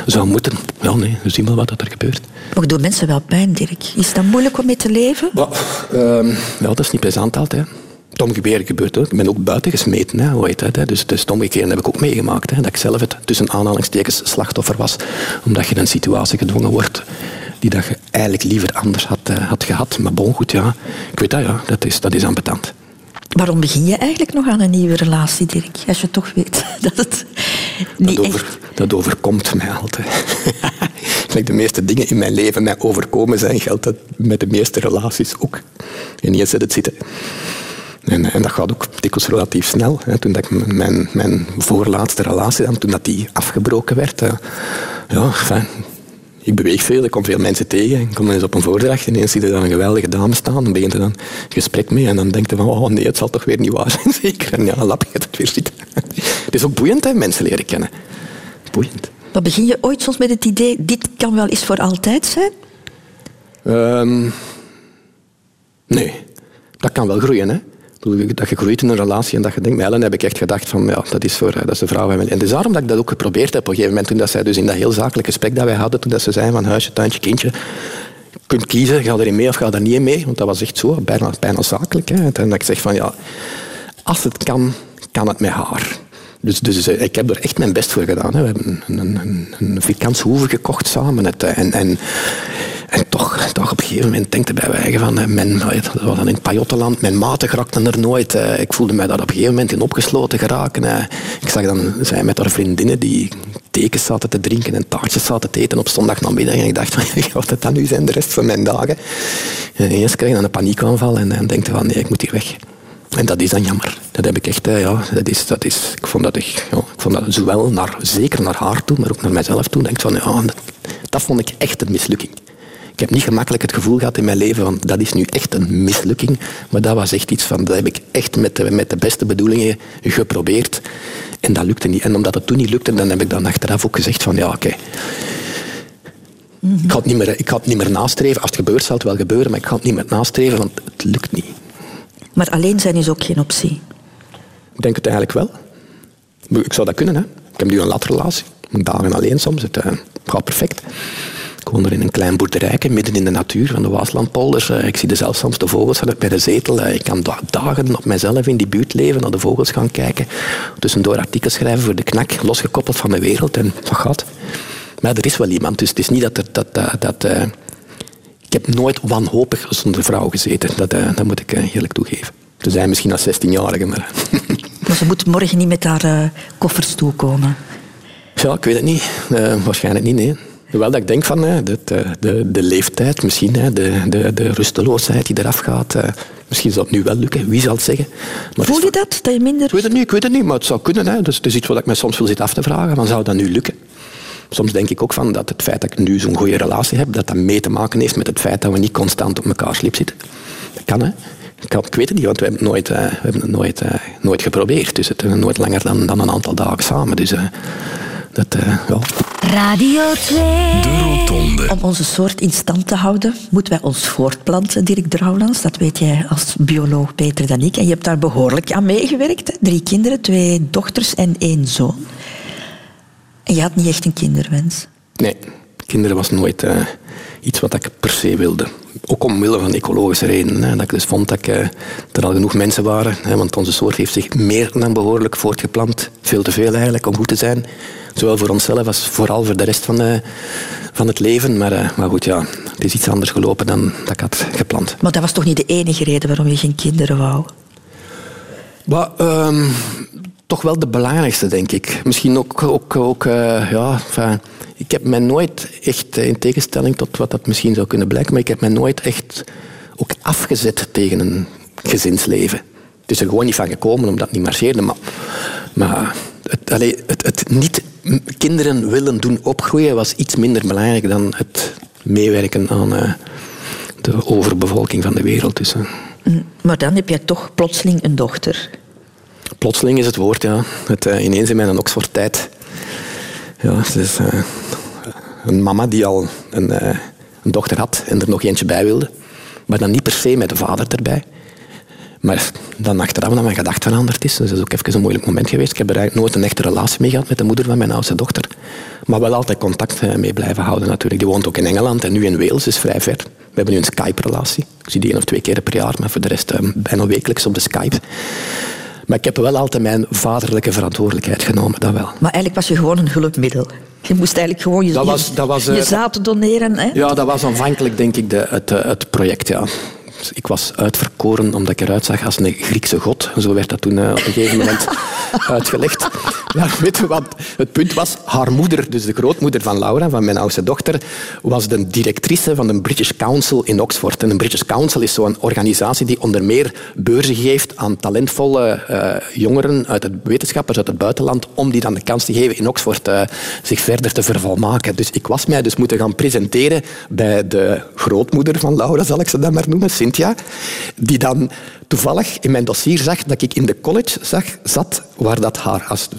zou moeten. Ja, nee, we zien wel wat er gebeurt. Maar doen mensen wel pijn, Dirk? Is dat moeilijk om mee te leven? Ehm, ja, dat is niet plezant altijd. hè. Het omgekeerde gebeurt ook. Ik ben ook buiten gesmeten, hè, hoe heet dat, hè. Dus, dus het omgekeerde heb ik ook meegemaakt. Hè, dat ik zelf het tussen aanhalingstekens slachtoffer was. Omdat je in een situatie gedwongen wordt die dat je eigenlijk liever anders had, eh, had gehad. Maar bon, goed, ja. Ik weet dat, ja. Dat is, dat is ambetant. Waarom begin je eigenlijk nog aan een nieuwe relatie, Dirk? Als je toch weet [LAUGHS] dat het niet Dat, echt... dat overkomt mij altijd. [LAUGHS] De meeste dingen in mijn leven mij overkomen zijn, geldt dat met de meeste relaties ook. En hier zit het zitten. En, en dat gaat ook dikwijls relatief snel. Hè. Toen dat ik mijn, mijn voorlaatste relatie, dan, toen dat die afgebroken werd, eh, ja, fijn. Ik beweeg veel, ik kom veel mensen tegen. Ik kom eens op een voordracht en ineens zie je dan een geweldige dame staan. Dan begint er dan een gesprek mee en dan denk je van, oh nee, het zal toch weer niet waar zijn, [LAUGHS] zeker. En ja, lap gaat het weer zitten. [LAUGHS] Het is ook boeiend, hè, mensen leren kennen. Boeiend. Maar begin je ooit soms met het idee, dit kan wel eens voor altijd zijn? Ehm, nee, dat kan wel groeien. Hè? Dat je groeit in een relatie en dat je denkt, met Ellen heb ik echt gedacht van, ja, dat is, voor, dat is de vrouw. En het is daarom dat ik dat ook geprobeerd heb op een gegeven moment, toen dat zij dus in dat heel zakelijk gesprek dat wij hadden, toen dat ze zei van huisje, tuintje, kindje, je kunt kiezen, ga erin mee of ga er niet in mee, want dat was echt zo, bijna, bijna zakelijk. Hè? En dat ik zeg van, ja, als het kan, kan het met haar. Dus, dus eh, ik heb er echt mijn best voor gedaan. Hè. We hebben een, een, hoeve gekocht samen. Eh, en, en, toch, toch op een gegeven moment denkte bij wijgen van... eh, Mijn, dat was dan in het Pajottenland. Mijn maten geraakten er nooit. Ik voelde mij daar op een gegeven moment in opgesloten geraken. Ik zag dan zij met haar vriendinnen die tekens zaten te drinken en taartjes zaten te eten op zondagnamiddag. En ik dacht, [LAUGHS] gaat het dan nu zijn de rest van mijn dagen? En kreeg ik dan een paniekaanval en, en denkte van, nee, ik moet hier weg. En dat is dan jammer. Dat heb ik echt, eh, ja, dat is, dat is, ik vond dat, ja, ik vond dat zowel naar, zeker naar haar toe, maar ook naar mijzelf toe. Denk van, ja, dat, dat vond ik echt een mislukking. Ik heb niet gemakkelijk het gevoel gehad in mijn leven van dat is nu echt een mislukking. Maar dat was echt iets van, dat heb ik echt met de, met de beste bedoelingen geprobeerd. En dat lukte niet. En omdat het toen niet lukte, dan heb ik dan achteraf ook gezegd van ja, oké. Ik, ga het niet meer, ik ga het niet meer nastreven. Als het gebeurt, zal het wel gebeuren, maar ik ga het niet meer nastreven, want het lukt niet. Maar alleen zijn is ook geen optie. Ik denk het eigenlijk wel. Ik zou dat kunnen. Hè. Ik heb nu een latrelatie. Dagen alleen soms. Het eh, gaat perfect. Ik woon er in een klein boerderijke, midden in de natuur van de Waaslandpolders. Eh, ik zie de vogels vanuit bij de zetel. Eh, ik kan da- dagen op mijzelf in die buurt leven, naar de vogels gaan kijken. Tussendoor artikels schrijven voor de knak, losgekoppeld van de wereld. En dat gaat. Maar er is wel iemand, dus het is niet dat... Dat, dat, dat heb nooit wanhopig zonder vrouw gezeten. Dat, eh, dat moet ik eh, eerlijk toegeven. Ze zijn misschien als 16-jarige, maar... [LAUGHS] Maar ze moet morgen niet met haar eh, koffers toekomen. Ja, ik weet het niet. Waarschijnlijk niet, nee. Hoewel dat ik denk van de, de, de, leeftijd, misschien de, de, de rusteloosheid die eraf gaat. misschien zal het nu wel lukken, wie zal het zeggen. Maar Voel je dat? Dat je minder... Ik weet het niet, ik weet het niet, maar het zou kunnen. Hè. Dus het is iets wat ik me soms wil zitten af te vragen. Van, zou dat nu lukken? Soms denk ik ook van dat het feit dat ik nu zo'n goede relatie heb, dat dat mee te maken heeft met het feit dat we niet constant op elkaar slip zitten. Dat kan, hè. Ik, kan- ik weet het niet, want we hebben het nooit, eh, we hebben het nooit, eh, nooit geprobeerd. Dus het is nooit langer dan, dan een aantal dagen samen. Dus eh, dat, eh, ja. Radio 2. De Rotonde. Om onze soort in stand te houden, moeten wij ons voortplanten, Dirk Drouwlands. Dat weet jij als bioloog beter dan ik. En je hebt daar behoorlijk aan meegewerkt. Drie kinderen, twee dochters en één zoon. En je had niet echt een kinderwens. Nee, kinderen was nooit eh, iets wat ik per se wilde. Ook omwille van ecologische redenen. Hè, dat ik dus vond dat ik, eh, er al genoeg mensen waren. Hè, want onze soort heeft zich meer dan behoorlijk voortgeplant. Veel te veel eigenlijk, om goed te zijn. Zowel voor onszelf als vooral voor de rest van, eh, van het leven. Maar, maar goed, ja, het is iets anders gelopen dan dat ik had gepland. Maar dat was toch niet de enige reden waarom je geen kinderen wou? Maar, ehm, toch wel de belangrijkste, denk ik. Misschien ook, ook, ook eh, ja, ik heb mij nooit echt, eh, in tegenstelling tot wat dat misschien zou kunnen blijken, maar ik heb mij nooit echt ook afgezet tegen een gezinsleven. Het is er gewoon niet van gekomen omdat het niet marcheerde, maar, maar het, het, het niet kinderen willen doen opgroeien was iets minder belangrijk dan het meewerken aan eh, de overbevolking van de wereld. Dus, Mm, Maar dan heb je toch plotseling een dochter. Plotseling is het woord, ja. Het, eh, ineens in mijn Oxford-tijd. Ja, het is eh, een mama die al een, eh, een dochter had en er nog eentje bij wilde. Maar dan niet per se met de vader erbij. Maar dan achteraf dat mijn gedacht veranderd is. Dus dat is ook even een moeilijk moment geweest. Ik heb er nooit een echte relatie mee gehad met de moeder van mijn oudste dochter. Maar wel altijd contact mee blijven houden natuurlijk. Die woont ook in Engeland en nu in Wales, dus vrij ver. We hebben nu een Skype-relatie. Ik zie die één of twee keer per jaar, maar voor de rest bijna wekelijks op de Skype. Maar ik heb wel altijd mijn vaderlijke verantwoordelijkheid genomen, dat wel. Maar eigenlijk was je gewoon een hulpmiddel. Je moest eigenlijk gewoon je, Dat was- je- dat was, je eh, zaten doneren. Hè? Ja, dat was aanvankelijk denk ik de, het, eh, het project, ja. Ik was uitverkoren omdat ik eruit zag als een Griekse god. Zo werd dat toen eh, op een gegeven moment [LAUGHS] uitgelegd. Ja, weet je wat? Het punt was, haar moeder, dus de grootmoeder van Laura, van mijn oudste dochter, was de directrice van de British Council in Oxford. En de British Council is zo'n organisatie die onder meer beurzen geeft aan talentvolle eh, jongeren uit het wetenschappers uit het buitenland, om die dan de kans te geven in Oxford eh, zich verder te vervolmaken. Dus ik was mij dus moeten gaan presenteren bij de grootmoeder van Laura, zal ik ze dan maar noemen, Cynthia, die dan toevallig in mijn dossier zag dat ik in de college zag, zat, waar dat haar, als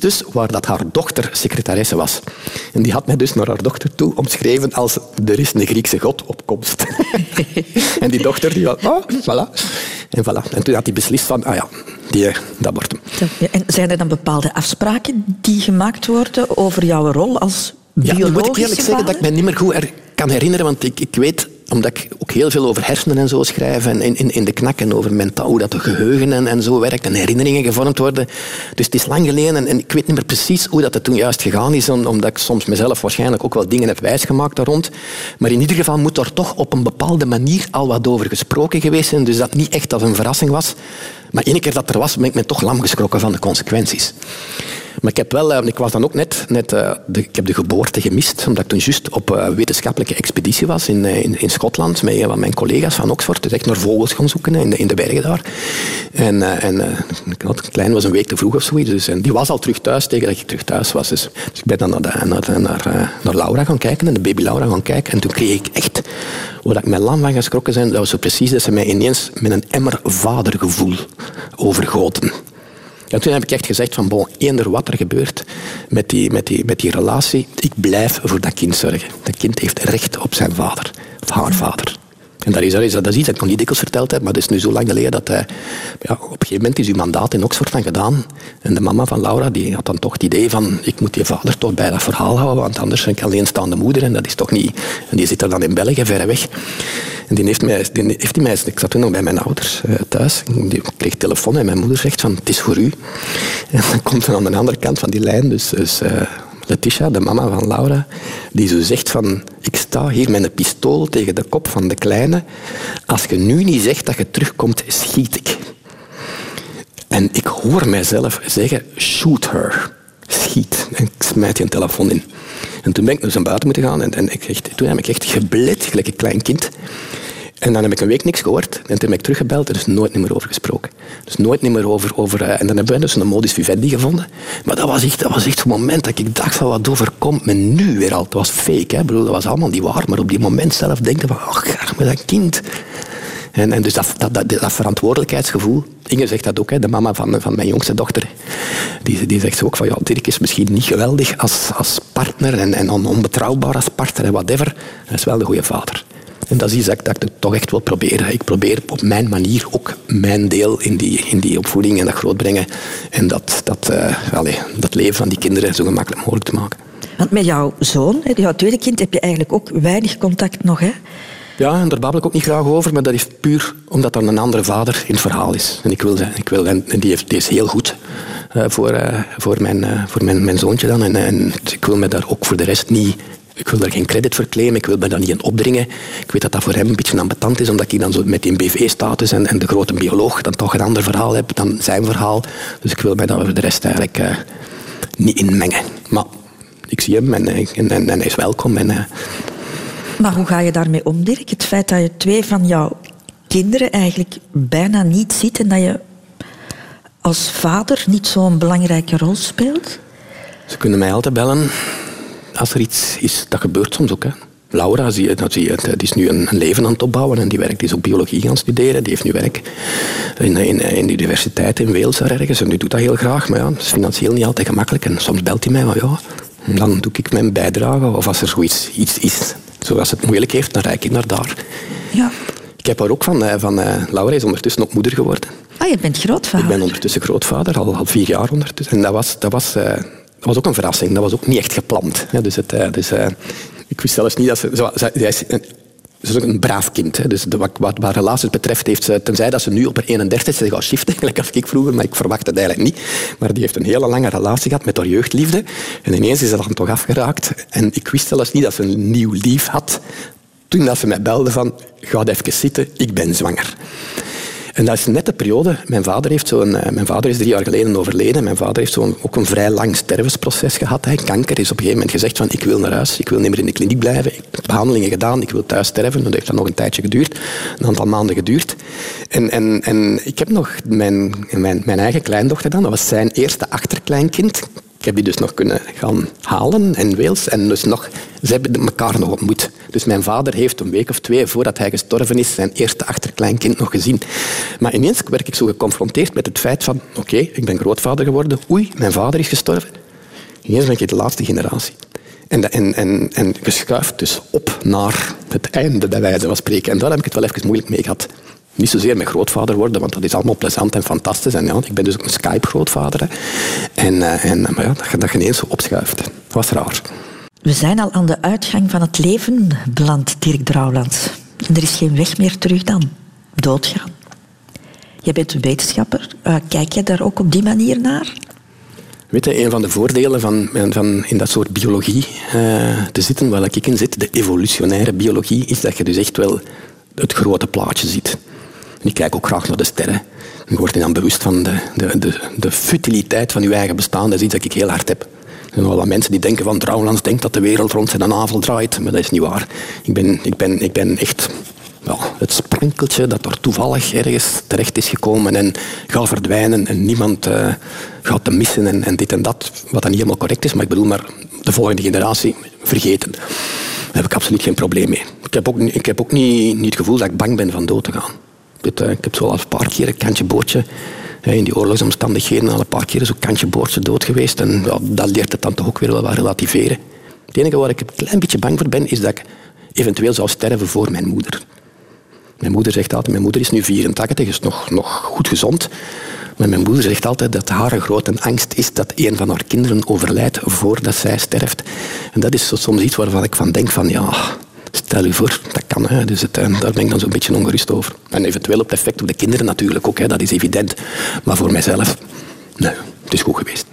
dus, waar dat haar dochter secretaresse was. En die had mij dus naar haar dochter toe omschreven als er is een Griekse god op komst. [LAUGHS] en die dochter, die was, oh, voilà. En voilà. En toen had hij beslist van, ah ja, die, eh, dat wordt hem. Ja, En zijn er dan bepaalde afspraken die gemaakt worden over jouw rol als Ja, biologische moet ik eerlijk zeggen dat ik me niet meer goed er kan herinneren, want ik, ik weet omdat ik ook heel veel over hersenen en zo schrijf en in, in, in de knak en over mentaal, hoe dat de geheugen en, en zo werkt en herinneringen gevormd worden. Dus het is lang geleden en, en ik weet niet meer precies hoe dat het toen juist gegaan is, omdat ik soms mezelf waarschijnlijk ook wel dingen heb wijsgemaakt daar rond. Maar in ieder geval moet er toch op een bepaalde manier al wat over gesproken geweest zijn, dus dat niet echt als een verrassing was. Maar één keer dat er was, ben ik me toch lam geschrokken van de consequenties. Maar ik, heb wel, eh, ik was dan ook net, net eh, de, ik heb de geboorte gemist, omdat ik toen juist op uh, wetenschappelijke expeditie was in, in, in Schotland met van mijn collega's van Oxford. Dus echt naar vogels gaan zoeken in de, in de bergen daar. En, en klein was een week te vroeg of zoiets. Dus, en die was al terug thuis tegen dat ik terug thuis was. Dus, dus ik ben dan naar, naar, naar, naar Laura gaan kijken, en de baby Laura gaan kijken. En toen kreeg ik echt, waar ik met lam van geschrokken zijn, dat was zo precies dat ze mij ineens met een emmer vadergevoel overgoten. En toen heb ik echt gezegd van, bon, eender wat er gebeurt met die, met, die, met die relatie, ik blijf voor dat kind zorgen. Dat kind heeft recht op zijn vader, of haar vader. En dat is, dat, is, dat iets dat ik nog niet dikwijls verteld heb, maar dat is nu zo lang geleden dat hij... Ja, op een gegeven moment is uw mandaat in Oxford dan gedaan. En de mama van Laura die had dan toch het idee van ik moet die vader toch bij dat verhaal houden, want anders ben ik alleenstaande moeder en dat is toch niet... En die zit er dan in België, ver weg. En die heeft mij, die heeft die mij, ik zat toen nog bij mijn ouders uh, thuis. Die kreeg telefoon en mijn moeder zegt van het is voor u. En dan komt er aan de andere kant van die lijn, dus... dus uh, Letitia, de mama van Laura, die zo zegt van ik sta hier met een pistool tegen de kop van de kleine. Als je nu niet zegt dat je terugkomt, schiet ik. En ik hoor mijzelf zeggen, shoot her. Schiet. En ik smijt je een telefoon in. En toen ben ik naar zijn buiten moeten gaan en, en ik toen heb ik echt geblit, gelijk een klein kind. En dan heb ik een week niks gehoord. En toen heb ik teruggebeld er is nooit meer over gesproken. Dus nooit meer over... over uh, en dan hebben we dus een modus vivendi gevonden. Maar dat was echt, dat was echt het moment dat ik dacht van wat overkomt me nu weer al. Het was fake, hè. Bedoel, dat was allemaal niet waar. Maar op die moment zelf denken van, ach, graag met dat kind. En, en dus dat, dat, dat, dat, verantwoordelijkheidsgevoel. Inge zegt dat ook, hè, de mama van, van mijn jongste dochter. Die, die zegt ook van, ja, Dirk is misschien niet geweldig als, als partner en, en onbetrouwbaar als partner en whatever. Hij is wel de goede vader. En dat is iets dat, dat ik toch echt wil proberen. Ik probeer op mijn manier ook mijn deel in die, in die opvoeding en dat grootbrengen. En dat, dat, uh, allez, dat leven van die kinderen zo gemakkelijk mogelijk te maken. Want met jouw zoon, jouw tweede kind, heb je eigenlijk ook weinig contact nog, hè? Ja, en daar babbel ik ook niet graag over, maar dat is puur omdat er een andere vader in het verhaal is. En, ik wil, ik wil, en die, heeft, die is heel goed uh, voor, uh, voor, mijn, uh, voor mijn, mijn zoontje dan. En, en ik wil me daar ook voor de rest niet ik wil daar geen credit voor claimen, ik wil me daar niet in opdringen. Ik weet dat dat voor hem een beetje ambetant is, omdat ik dan zo met die BV-status en, en, de grote bioloog dan toch een ander verhaal heb dan zijn verhaal. Dus ik wil mij daar voor de rest eigenlijk uh, niet inmengen. Maar ik zie hem en, en, en, hij is welkom. En, uh... Maar hoe ga je daarmee om, Dirk? Het feit dat je twee van jouw kinderen eigenlijk bijna niet ziet en dat je als vader niet zo'n belangrijke rol speelt? Ze kunnen mij altijd bellen als er iets is, dat gebeurt soms ook. Hè. Laura, zie je, dat zie je, die is nu een, leven aan het opbouwen en die, werkt, die is ook biologie gaan studeren. Die heeft nu werk in, in, in de universiteit in Wales ergens en die doet dat heel graag. Maar ja, het is financieel niet altijd gemakkelijk. En soms belt hij mij, maar ja, dan doe ik mijn bijdrage. Of als er zoiets iets is, zoals het moeilijk heeft, dan rijd ik naar daar. Ja. Ik heb haar ook van, eh, van uh, Laura is ondertussen ook moeder geworden. Ah, je bent grootvader? Ik ben ondertussen grootvader, al, al vier jaar ondertussen. En dat was... Dat was uh, dat was ook een verrassing. Dat was ook niet echt gepland. dus het, uh, dus, uh, ik wist zelfs niet dat ze... Zij, is een, ze ook een braaf kind. Dus de, wat, wat, wat, relaties betreft heeft ze, tenzij dat ze nu op haar 31 is gaat shiften, [LAUGHS] gelijk als ik vroeger, maar ik verwacht het eigenlijk niet. Maar die heeft een hele lange relatie gehad met haar jeugdliefde. En ineens is ze dan toch afgeraakt. En ik wist zelfs niet dat ze een nieuw lief had. Toen dat ze mij belde van, ga even zitten, ik ben zwanger. En dat is net de periode. Mijn vader, heeft zo een, eh, mijn vader is drie jaar geleden overleden. Mijn vader heeft zo ook een vrij lang stervensproces gehad. Hij kanker is op een gegeven moment gezegd van ik wil naar huis, ik wil niet meer in de kliniek blijven. Ik heb behandelingen gedaan, ik wil thuis sterven. Dat heeft dan nog een tijdje geduurd, een aantal maanden geduurd. En, en, en ik heb nog mijn, mijn, mijn eigen kleindochter dan, dat was zijn eerste achterkleinkind. Ik heb die dus nog kunnen gaan halen in Wales. En dus nog, ze hebben elkaar nog ontmoet. Dus mijn vader heeft een week of twee voordat hij gestorven is zijn eerste achterkleinkind nog gezien. Maar ineens werd ik zo geconfronteerd met het feit van oké, ik ben grootvader geworden. Oei, mijn vader is gestorven. Ineens ben ik de laatste generatie. En, en, en, en geschuift dus op naar het einde, bij wijze van spreken. En daar heb ik het wel even moeilijk mee gehad. Niet zozeer met grootvader worden, want dat is allemaal plezant en fantastisch. En ja, ik ben dus ook een Skype-grootvader. En, uh, en, maar ja, dat, dat je ineens zo opschuift. Dat was raar. We zijn al aan de uitgang van het leven beland, Dirk Drouwlands. En er is geen weg meer terug dan. Doodgaan. Je bent een wetenschapper. Uh, kijk je daar ook op die manier naar? Weet je, een van de voordelen van, van in dat soort biologie uh, te zitten, waar ik in zit, de evolutionaire biologie, is dat je dus echt wel het grote plaatje ziet. Ik kijk ook graag naar de sterren. Je wordt je dan bewust van de, de, de, de futiliteit van je eigen bestaan. Dat is iets dat ik heel hard heb. Er zijn wel wat mensen die denken van Trouwlands denkt dat de wereld rond zijn navel draait. Maar dat is niet waar. Ik ben, ik ben, ik ben echt ja, het sprankeltje dat er toevallig ergens terecht is gekomen en gaat verdwijnen en niemand uh, gaat te missen en, en, dit en dat. Wat dan niet helemaal correct is, maar ik bedoel maar de volgende generatie vergeten. Daar heb ik absoluut geen probleem mee. Ik heb ook, ik heb ook niet, niet het gevoel dat ik bang ben van dood te gaan. Ik heb zo al een paar keer een kantje bootje in die oorlogsomstandigheden al een paar keer zo'n kantje boordje dood geweest. En dat leert het dan toch ook weer wel wat relativeren. Het enige waar ik een klein beetje bang voor ben, is dat ik eventueel zou sterven voor mijn moeder. Mijn moeder zegt altijd, mijn moeder is nu 84, is nog, nog goed gezond. Maar mijn moeder zegt altijd dat haar grote angst is dat een van haar kinderen overlijdt voordat zij sterft. En dat is soms iets waarvan ik van denk van ja, Stel u voor, dat kan. Hè. Dus het, eh, daar ben ik dan zo'n beetje ongerust over. En eventueel op het effect op de kinderen natuurlijk ook, hè. dat is evident. Maar voor mijzelf, nee, het is goed geweest.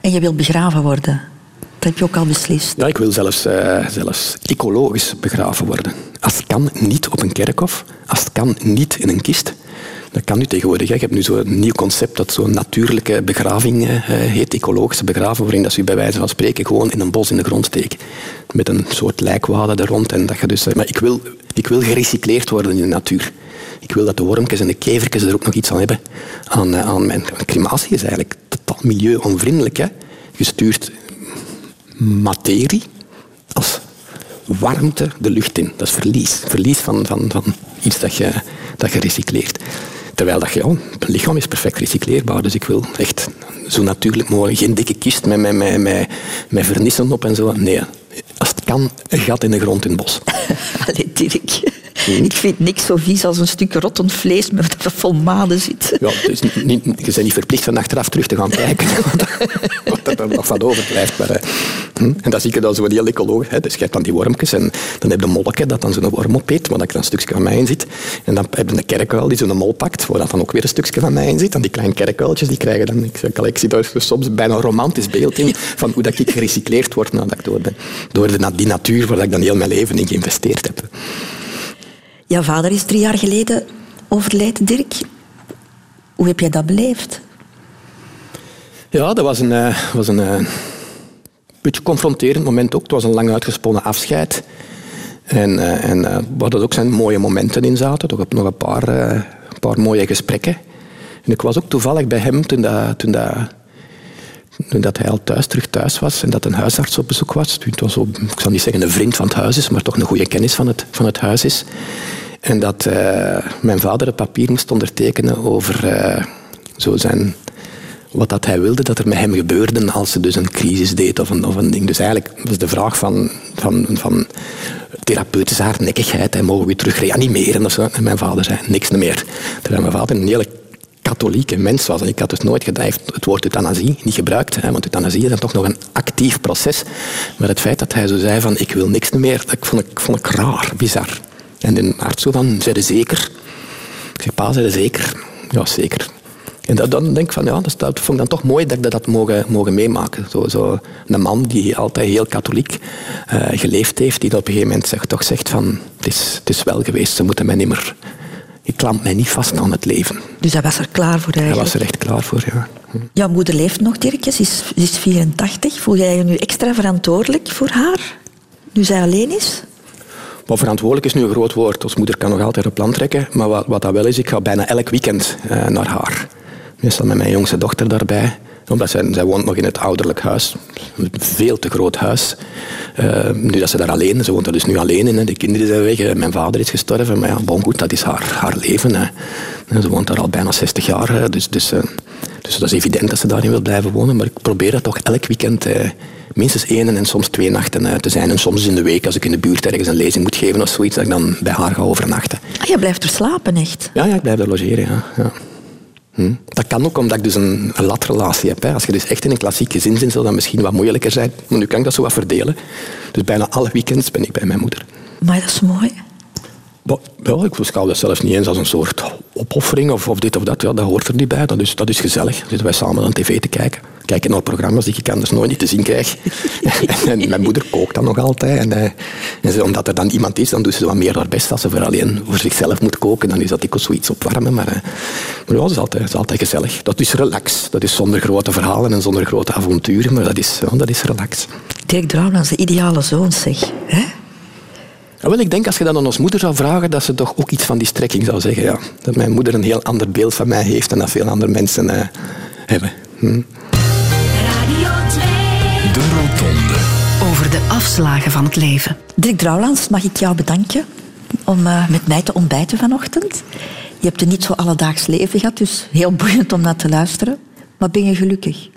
En je wilt begraven worden? Dat heb je ook al beslist. Ja, ik wil zelfs, uh, zelfs ecologisch begraven worden. Als het kan, niet op een kerkhof. Als het kan, niet in een kist. Dat kan nu tegenwoordig. Ik heb nu zo'n nieuw concept dat zo'n natuurlijke begraving uh, heet, ecologische begraving, waarin dat ze bij wijze van spreken gewoon in een bos in de grond steken. Met een soort lijkwade er rond. En dat je dus, uh, maar ik wil, ik wil gerecycleerd worden in de natuur. Ik wil dat de wormkes en de kevertjes er ook nog iets aan hebben. Aan, aan mijn crematie is eigenlijk totaal milieuonvriendelijk. Hè. Je stuurt materie als warmte de lucht in. Dat is verlies. Verlies van, van, van iets dat je, dat je recycleert. Terwijl dat je, oh, mijn lichaam is perfect recycleerbaar, dus ik wil echt zo natuurlijk mogelijk. Geen dikke kist met, met, met, met, met vernissen op en zo. Nee, als het kan, een gat in de grond in het bos. [LAUGHS] Allee, Dirk. Hmm. Ik vind niks zo vies als een stuk rottend vlees met dat vol maden zit. Ja, dus niet, je bent niet verplicht van achteraf terug te gaan kijken [LAUGHS] wat er nog van overblijft. Maar, hm? En dan zie je dan zo heel ecologisch. Hè. Dus je hebt dan die wormpjes en dan heb je een molletje dat dan zo'n worm opeet, waar dan een stukje van mij in zit. En dan heb je een kerkuil die zo'n mol pakt, waar dan ook weer een stukje van mij in zit. En die kleine kerkuiltjes die krijgen dan... Ik, ik zie daar soms bijna een romantisch beeld in van hoe dat ik gerecycleerd word nadat ik door ben. Door de, die natuur waar ik dan heel mijn leven in geïnvesteerd heb. Jouw vader is drie jaar geleden overleden, Dirk. Hoe heb jij dat beleefd? Ja, dat was een, uh, was een uh, beetje confronterend moment ook. Het was een lang uitgesponnen afscheid. En, uh, en waar dat ook zijn mooie momenten in zaten. Toch nog een paar, een paar mooie gesprekken. En ik was ook toevallig bij hem toen, dat, toen, dat, dat hij al thuis, terug thuis was en dat een huisarts op bezoek was. Was zo, ik zal niet zeggen een vriend van het huis is, maar toch een goede kennis van het, van het huis is. En dat uh, mijn vader het papier moest ondertekenen over uh, zo zijn, wat dat hij wilde dat er met hem gebeurde als ze dus een crisis deed of een, of een ding. Dus eigenlijk was de vraag van, van, van therapeutische hardnekkigheid. En mogen we terug reanimeren of zo? En mijn vader zei niks meer. Terwijl mijn vader een hele katholieke mens was. Ik had dus nooit gedacht, het woord euthanasie niet gebruikt, hè, want euthanasie is dan toch nog een actief proces. Maar het feit dat hij zo zei van ik wil niks meer, dat vond ik, vond ik raar, bizar. En de arts zo van, zei zeker? Ik zeg, pa, zei zeker? Ja, zeker. En dat, dan denk ik van, ja, dat, vond ik dan toch mooi dat ik dat mogen, mogen meemaken. Zo, zo een man die altijd heel katholiek uh, geleefd heeft, die op een gegeven moment zegt, toch zegt van, het is, het is wel geweest, ze moeten mij niet meer... Ik klamp mij niet vast aan het leven. Dus hij was er klaar voor eigenlijk? Hij was er echt klaar voor, ja. Jouw moeder leeft nog, Dirk, ze is, ze is 84. Voel jij je nu extra verantwoordelijk voor haar, nu zij alleen is? Maar verantwoordelijk is nu een groot woord. Ons moeder kan nog altijd op plan trekken. Maar wat, wat dat wel is, ik ga bijna elk weekend uh, naar haar. Meestal met mijn jongste dochter daarbij. Omdat zij, zij woont nog in het ouderlijk huis. Een veel te groot huis. Uh, nu dat ze daar alleen, ze woont er dus nu alleen in. Hè. De kinderen zijn weg, mijn vader is gestorven. Maar ja, bon goed, dat is haar, haar leven. Hè. Ze woont daar al bijna 60 jaar. Hè. Dus, dus, uh, dus dat is evident dat ze daarin wil blijven wonen. Maar ik probeer dat toch elk weekend minstens één en soms twee nachten te zijn. En soms in de week, als ik in de buurt ergens een lezing moet geven of zoiets, dat ik dan bij haar ga overnachten. Ah, je blijft er slapen, echt? Ja, ja ik blijf er logeren, ja. ja. Hm. Dat kan ook omdat ik dus een, een latrelatie heb. Hè. Als je dus echt in een klassiek gezin zit, zal dat misschien wat moeilijker zijn. Maar nu kan ik dat zo wat verdelen. Dus bijna alle weekends ben ik bij mijn moeder. Maar dat is mooi. Ja, ik beschouw dat zelfs niet eens als een soort opoffering of, of dit of dat. Ja, dat hoort er niet bij. Dat is, dat is gezellig. Dan zitten wij samen aan tv te kijken. Kijken naar programma's die ik anders nooit niet te zien krijg. [LAUGHS] en mijn moeder kookt dan nog altijd. En, eh, en omdat er dan iemand is, dan doet ze wat meer haar best. Als ze voor alleen voor zichzelf moet koken, dan is dat dikwijls zoiets opwarmen. Maar, eh, maar ja, dat is, altijd, dat is altijd gezellig. Dat is relax. Dat is zonder grote verhalen en zonder grote avonturen. Maar dat is, ja, dat is relax. Dirk Drouwlands, de ideale zoon, zeg. Hè? Ja, wel, ik denk als je dat aan ons moeder zou vragen, dat ze toch ook iets van die strekking zou zeggen. Ja. Dat mijn moeder een heel ander beeld van mij heeft dan dat veel andere mensen eh, hebben. Hm. Afslagen van het leven. Dirk Drouwlands, mag ik jou bedanken om eh, met mij te ontbijten vanochtend. Je hebt een niet zo alledaags leven gehad, dus heel boeiend om naar te luisteren. Maar ben je gelukkig?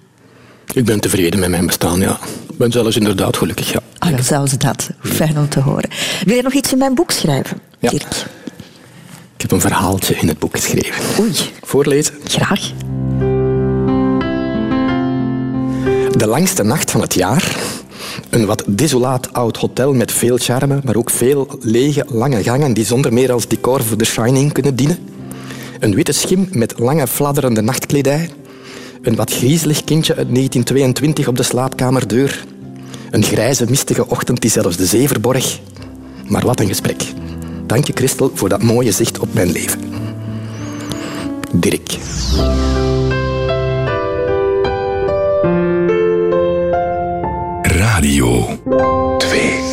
Ik ben tevreden met mijn bestaan, ja. Ik ben zelfs inderdaad gelukkig, ja. Ah, ja, zelfs dat. Fijn om te horen. Wil je nog iets in mijn boek schrijven, Ja. Dirk? Ik heb een verhaaltje in het boek geschreven. Oei, Voorlezen. graag. De langste nacht van het jaar. Een wat desolaat oud hotel met veel charme, maar ook veel lege, lange gangen die zonder meer als decor voor The Shining kunnen dienen. Een witte schim met lange, fladderende nachtkledij. Een wat griezelig kindje uit 1922 op de slaapkamerdeur. Een grijze, mistige ochtend die zelfs de zee verborg. Maar wat een gesprek. Dank je, Christel, voor dat mooie zicht op mijn leven. Dirk. Radio 2.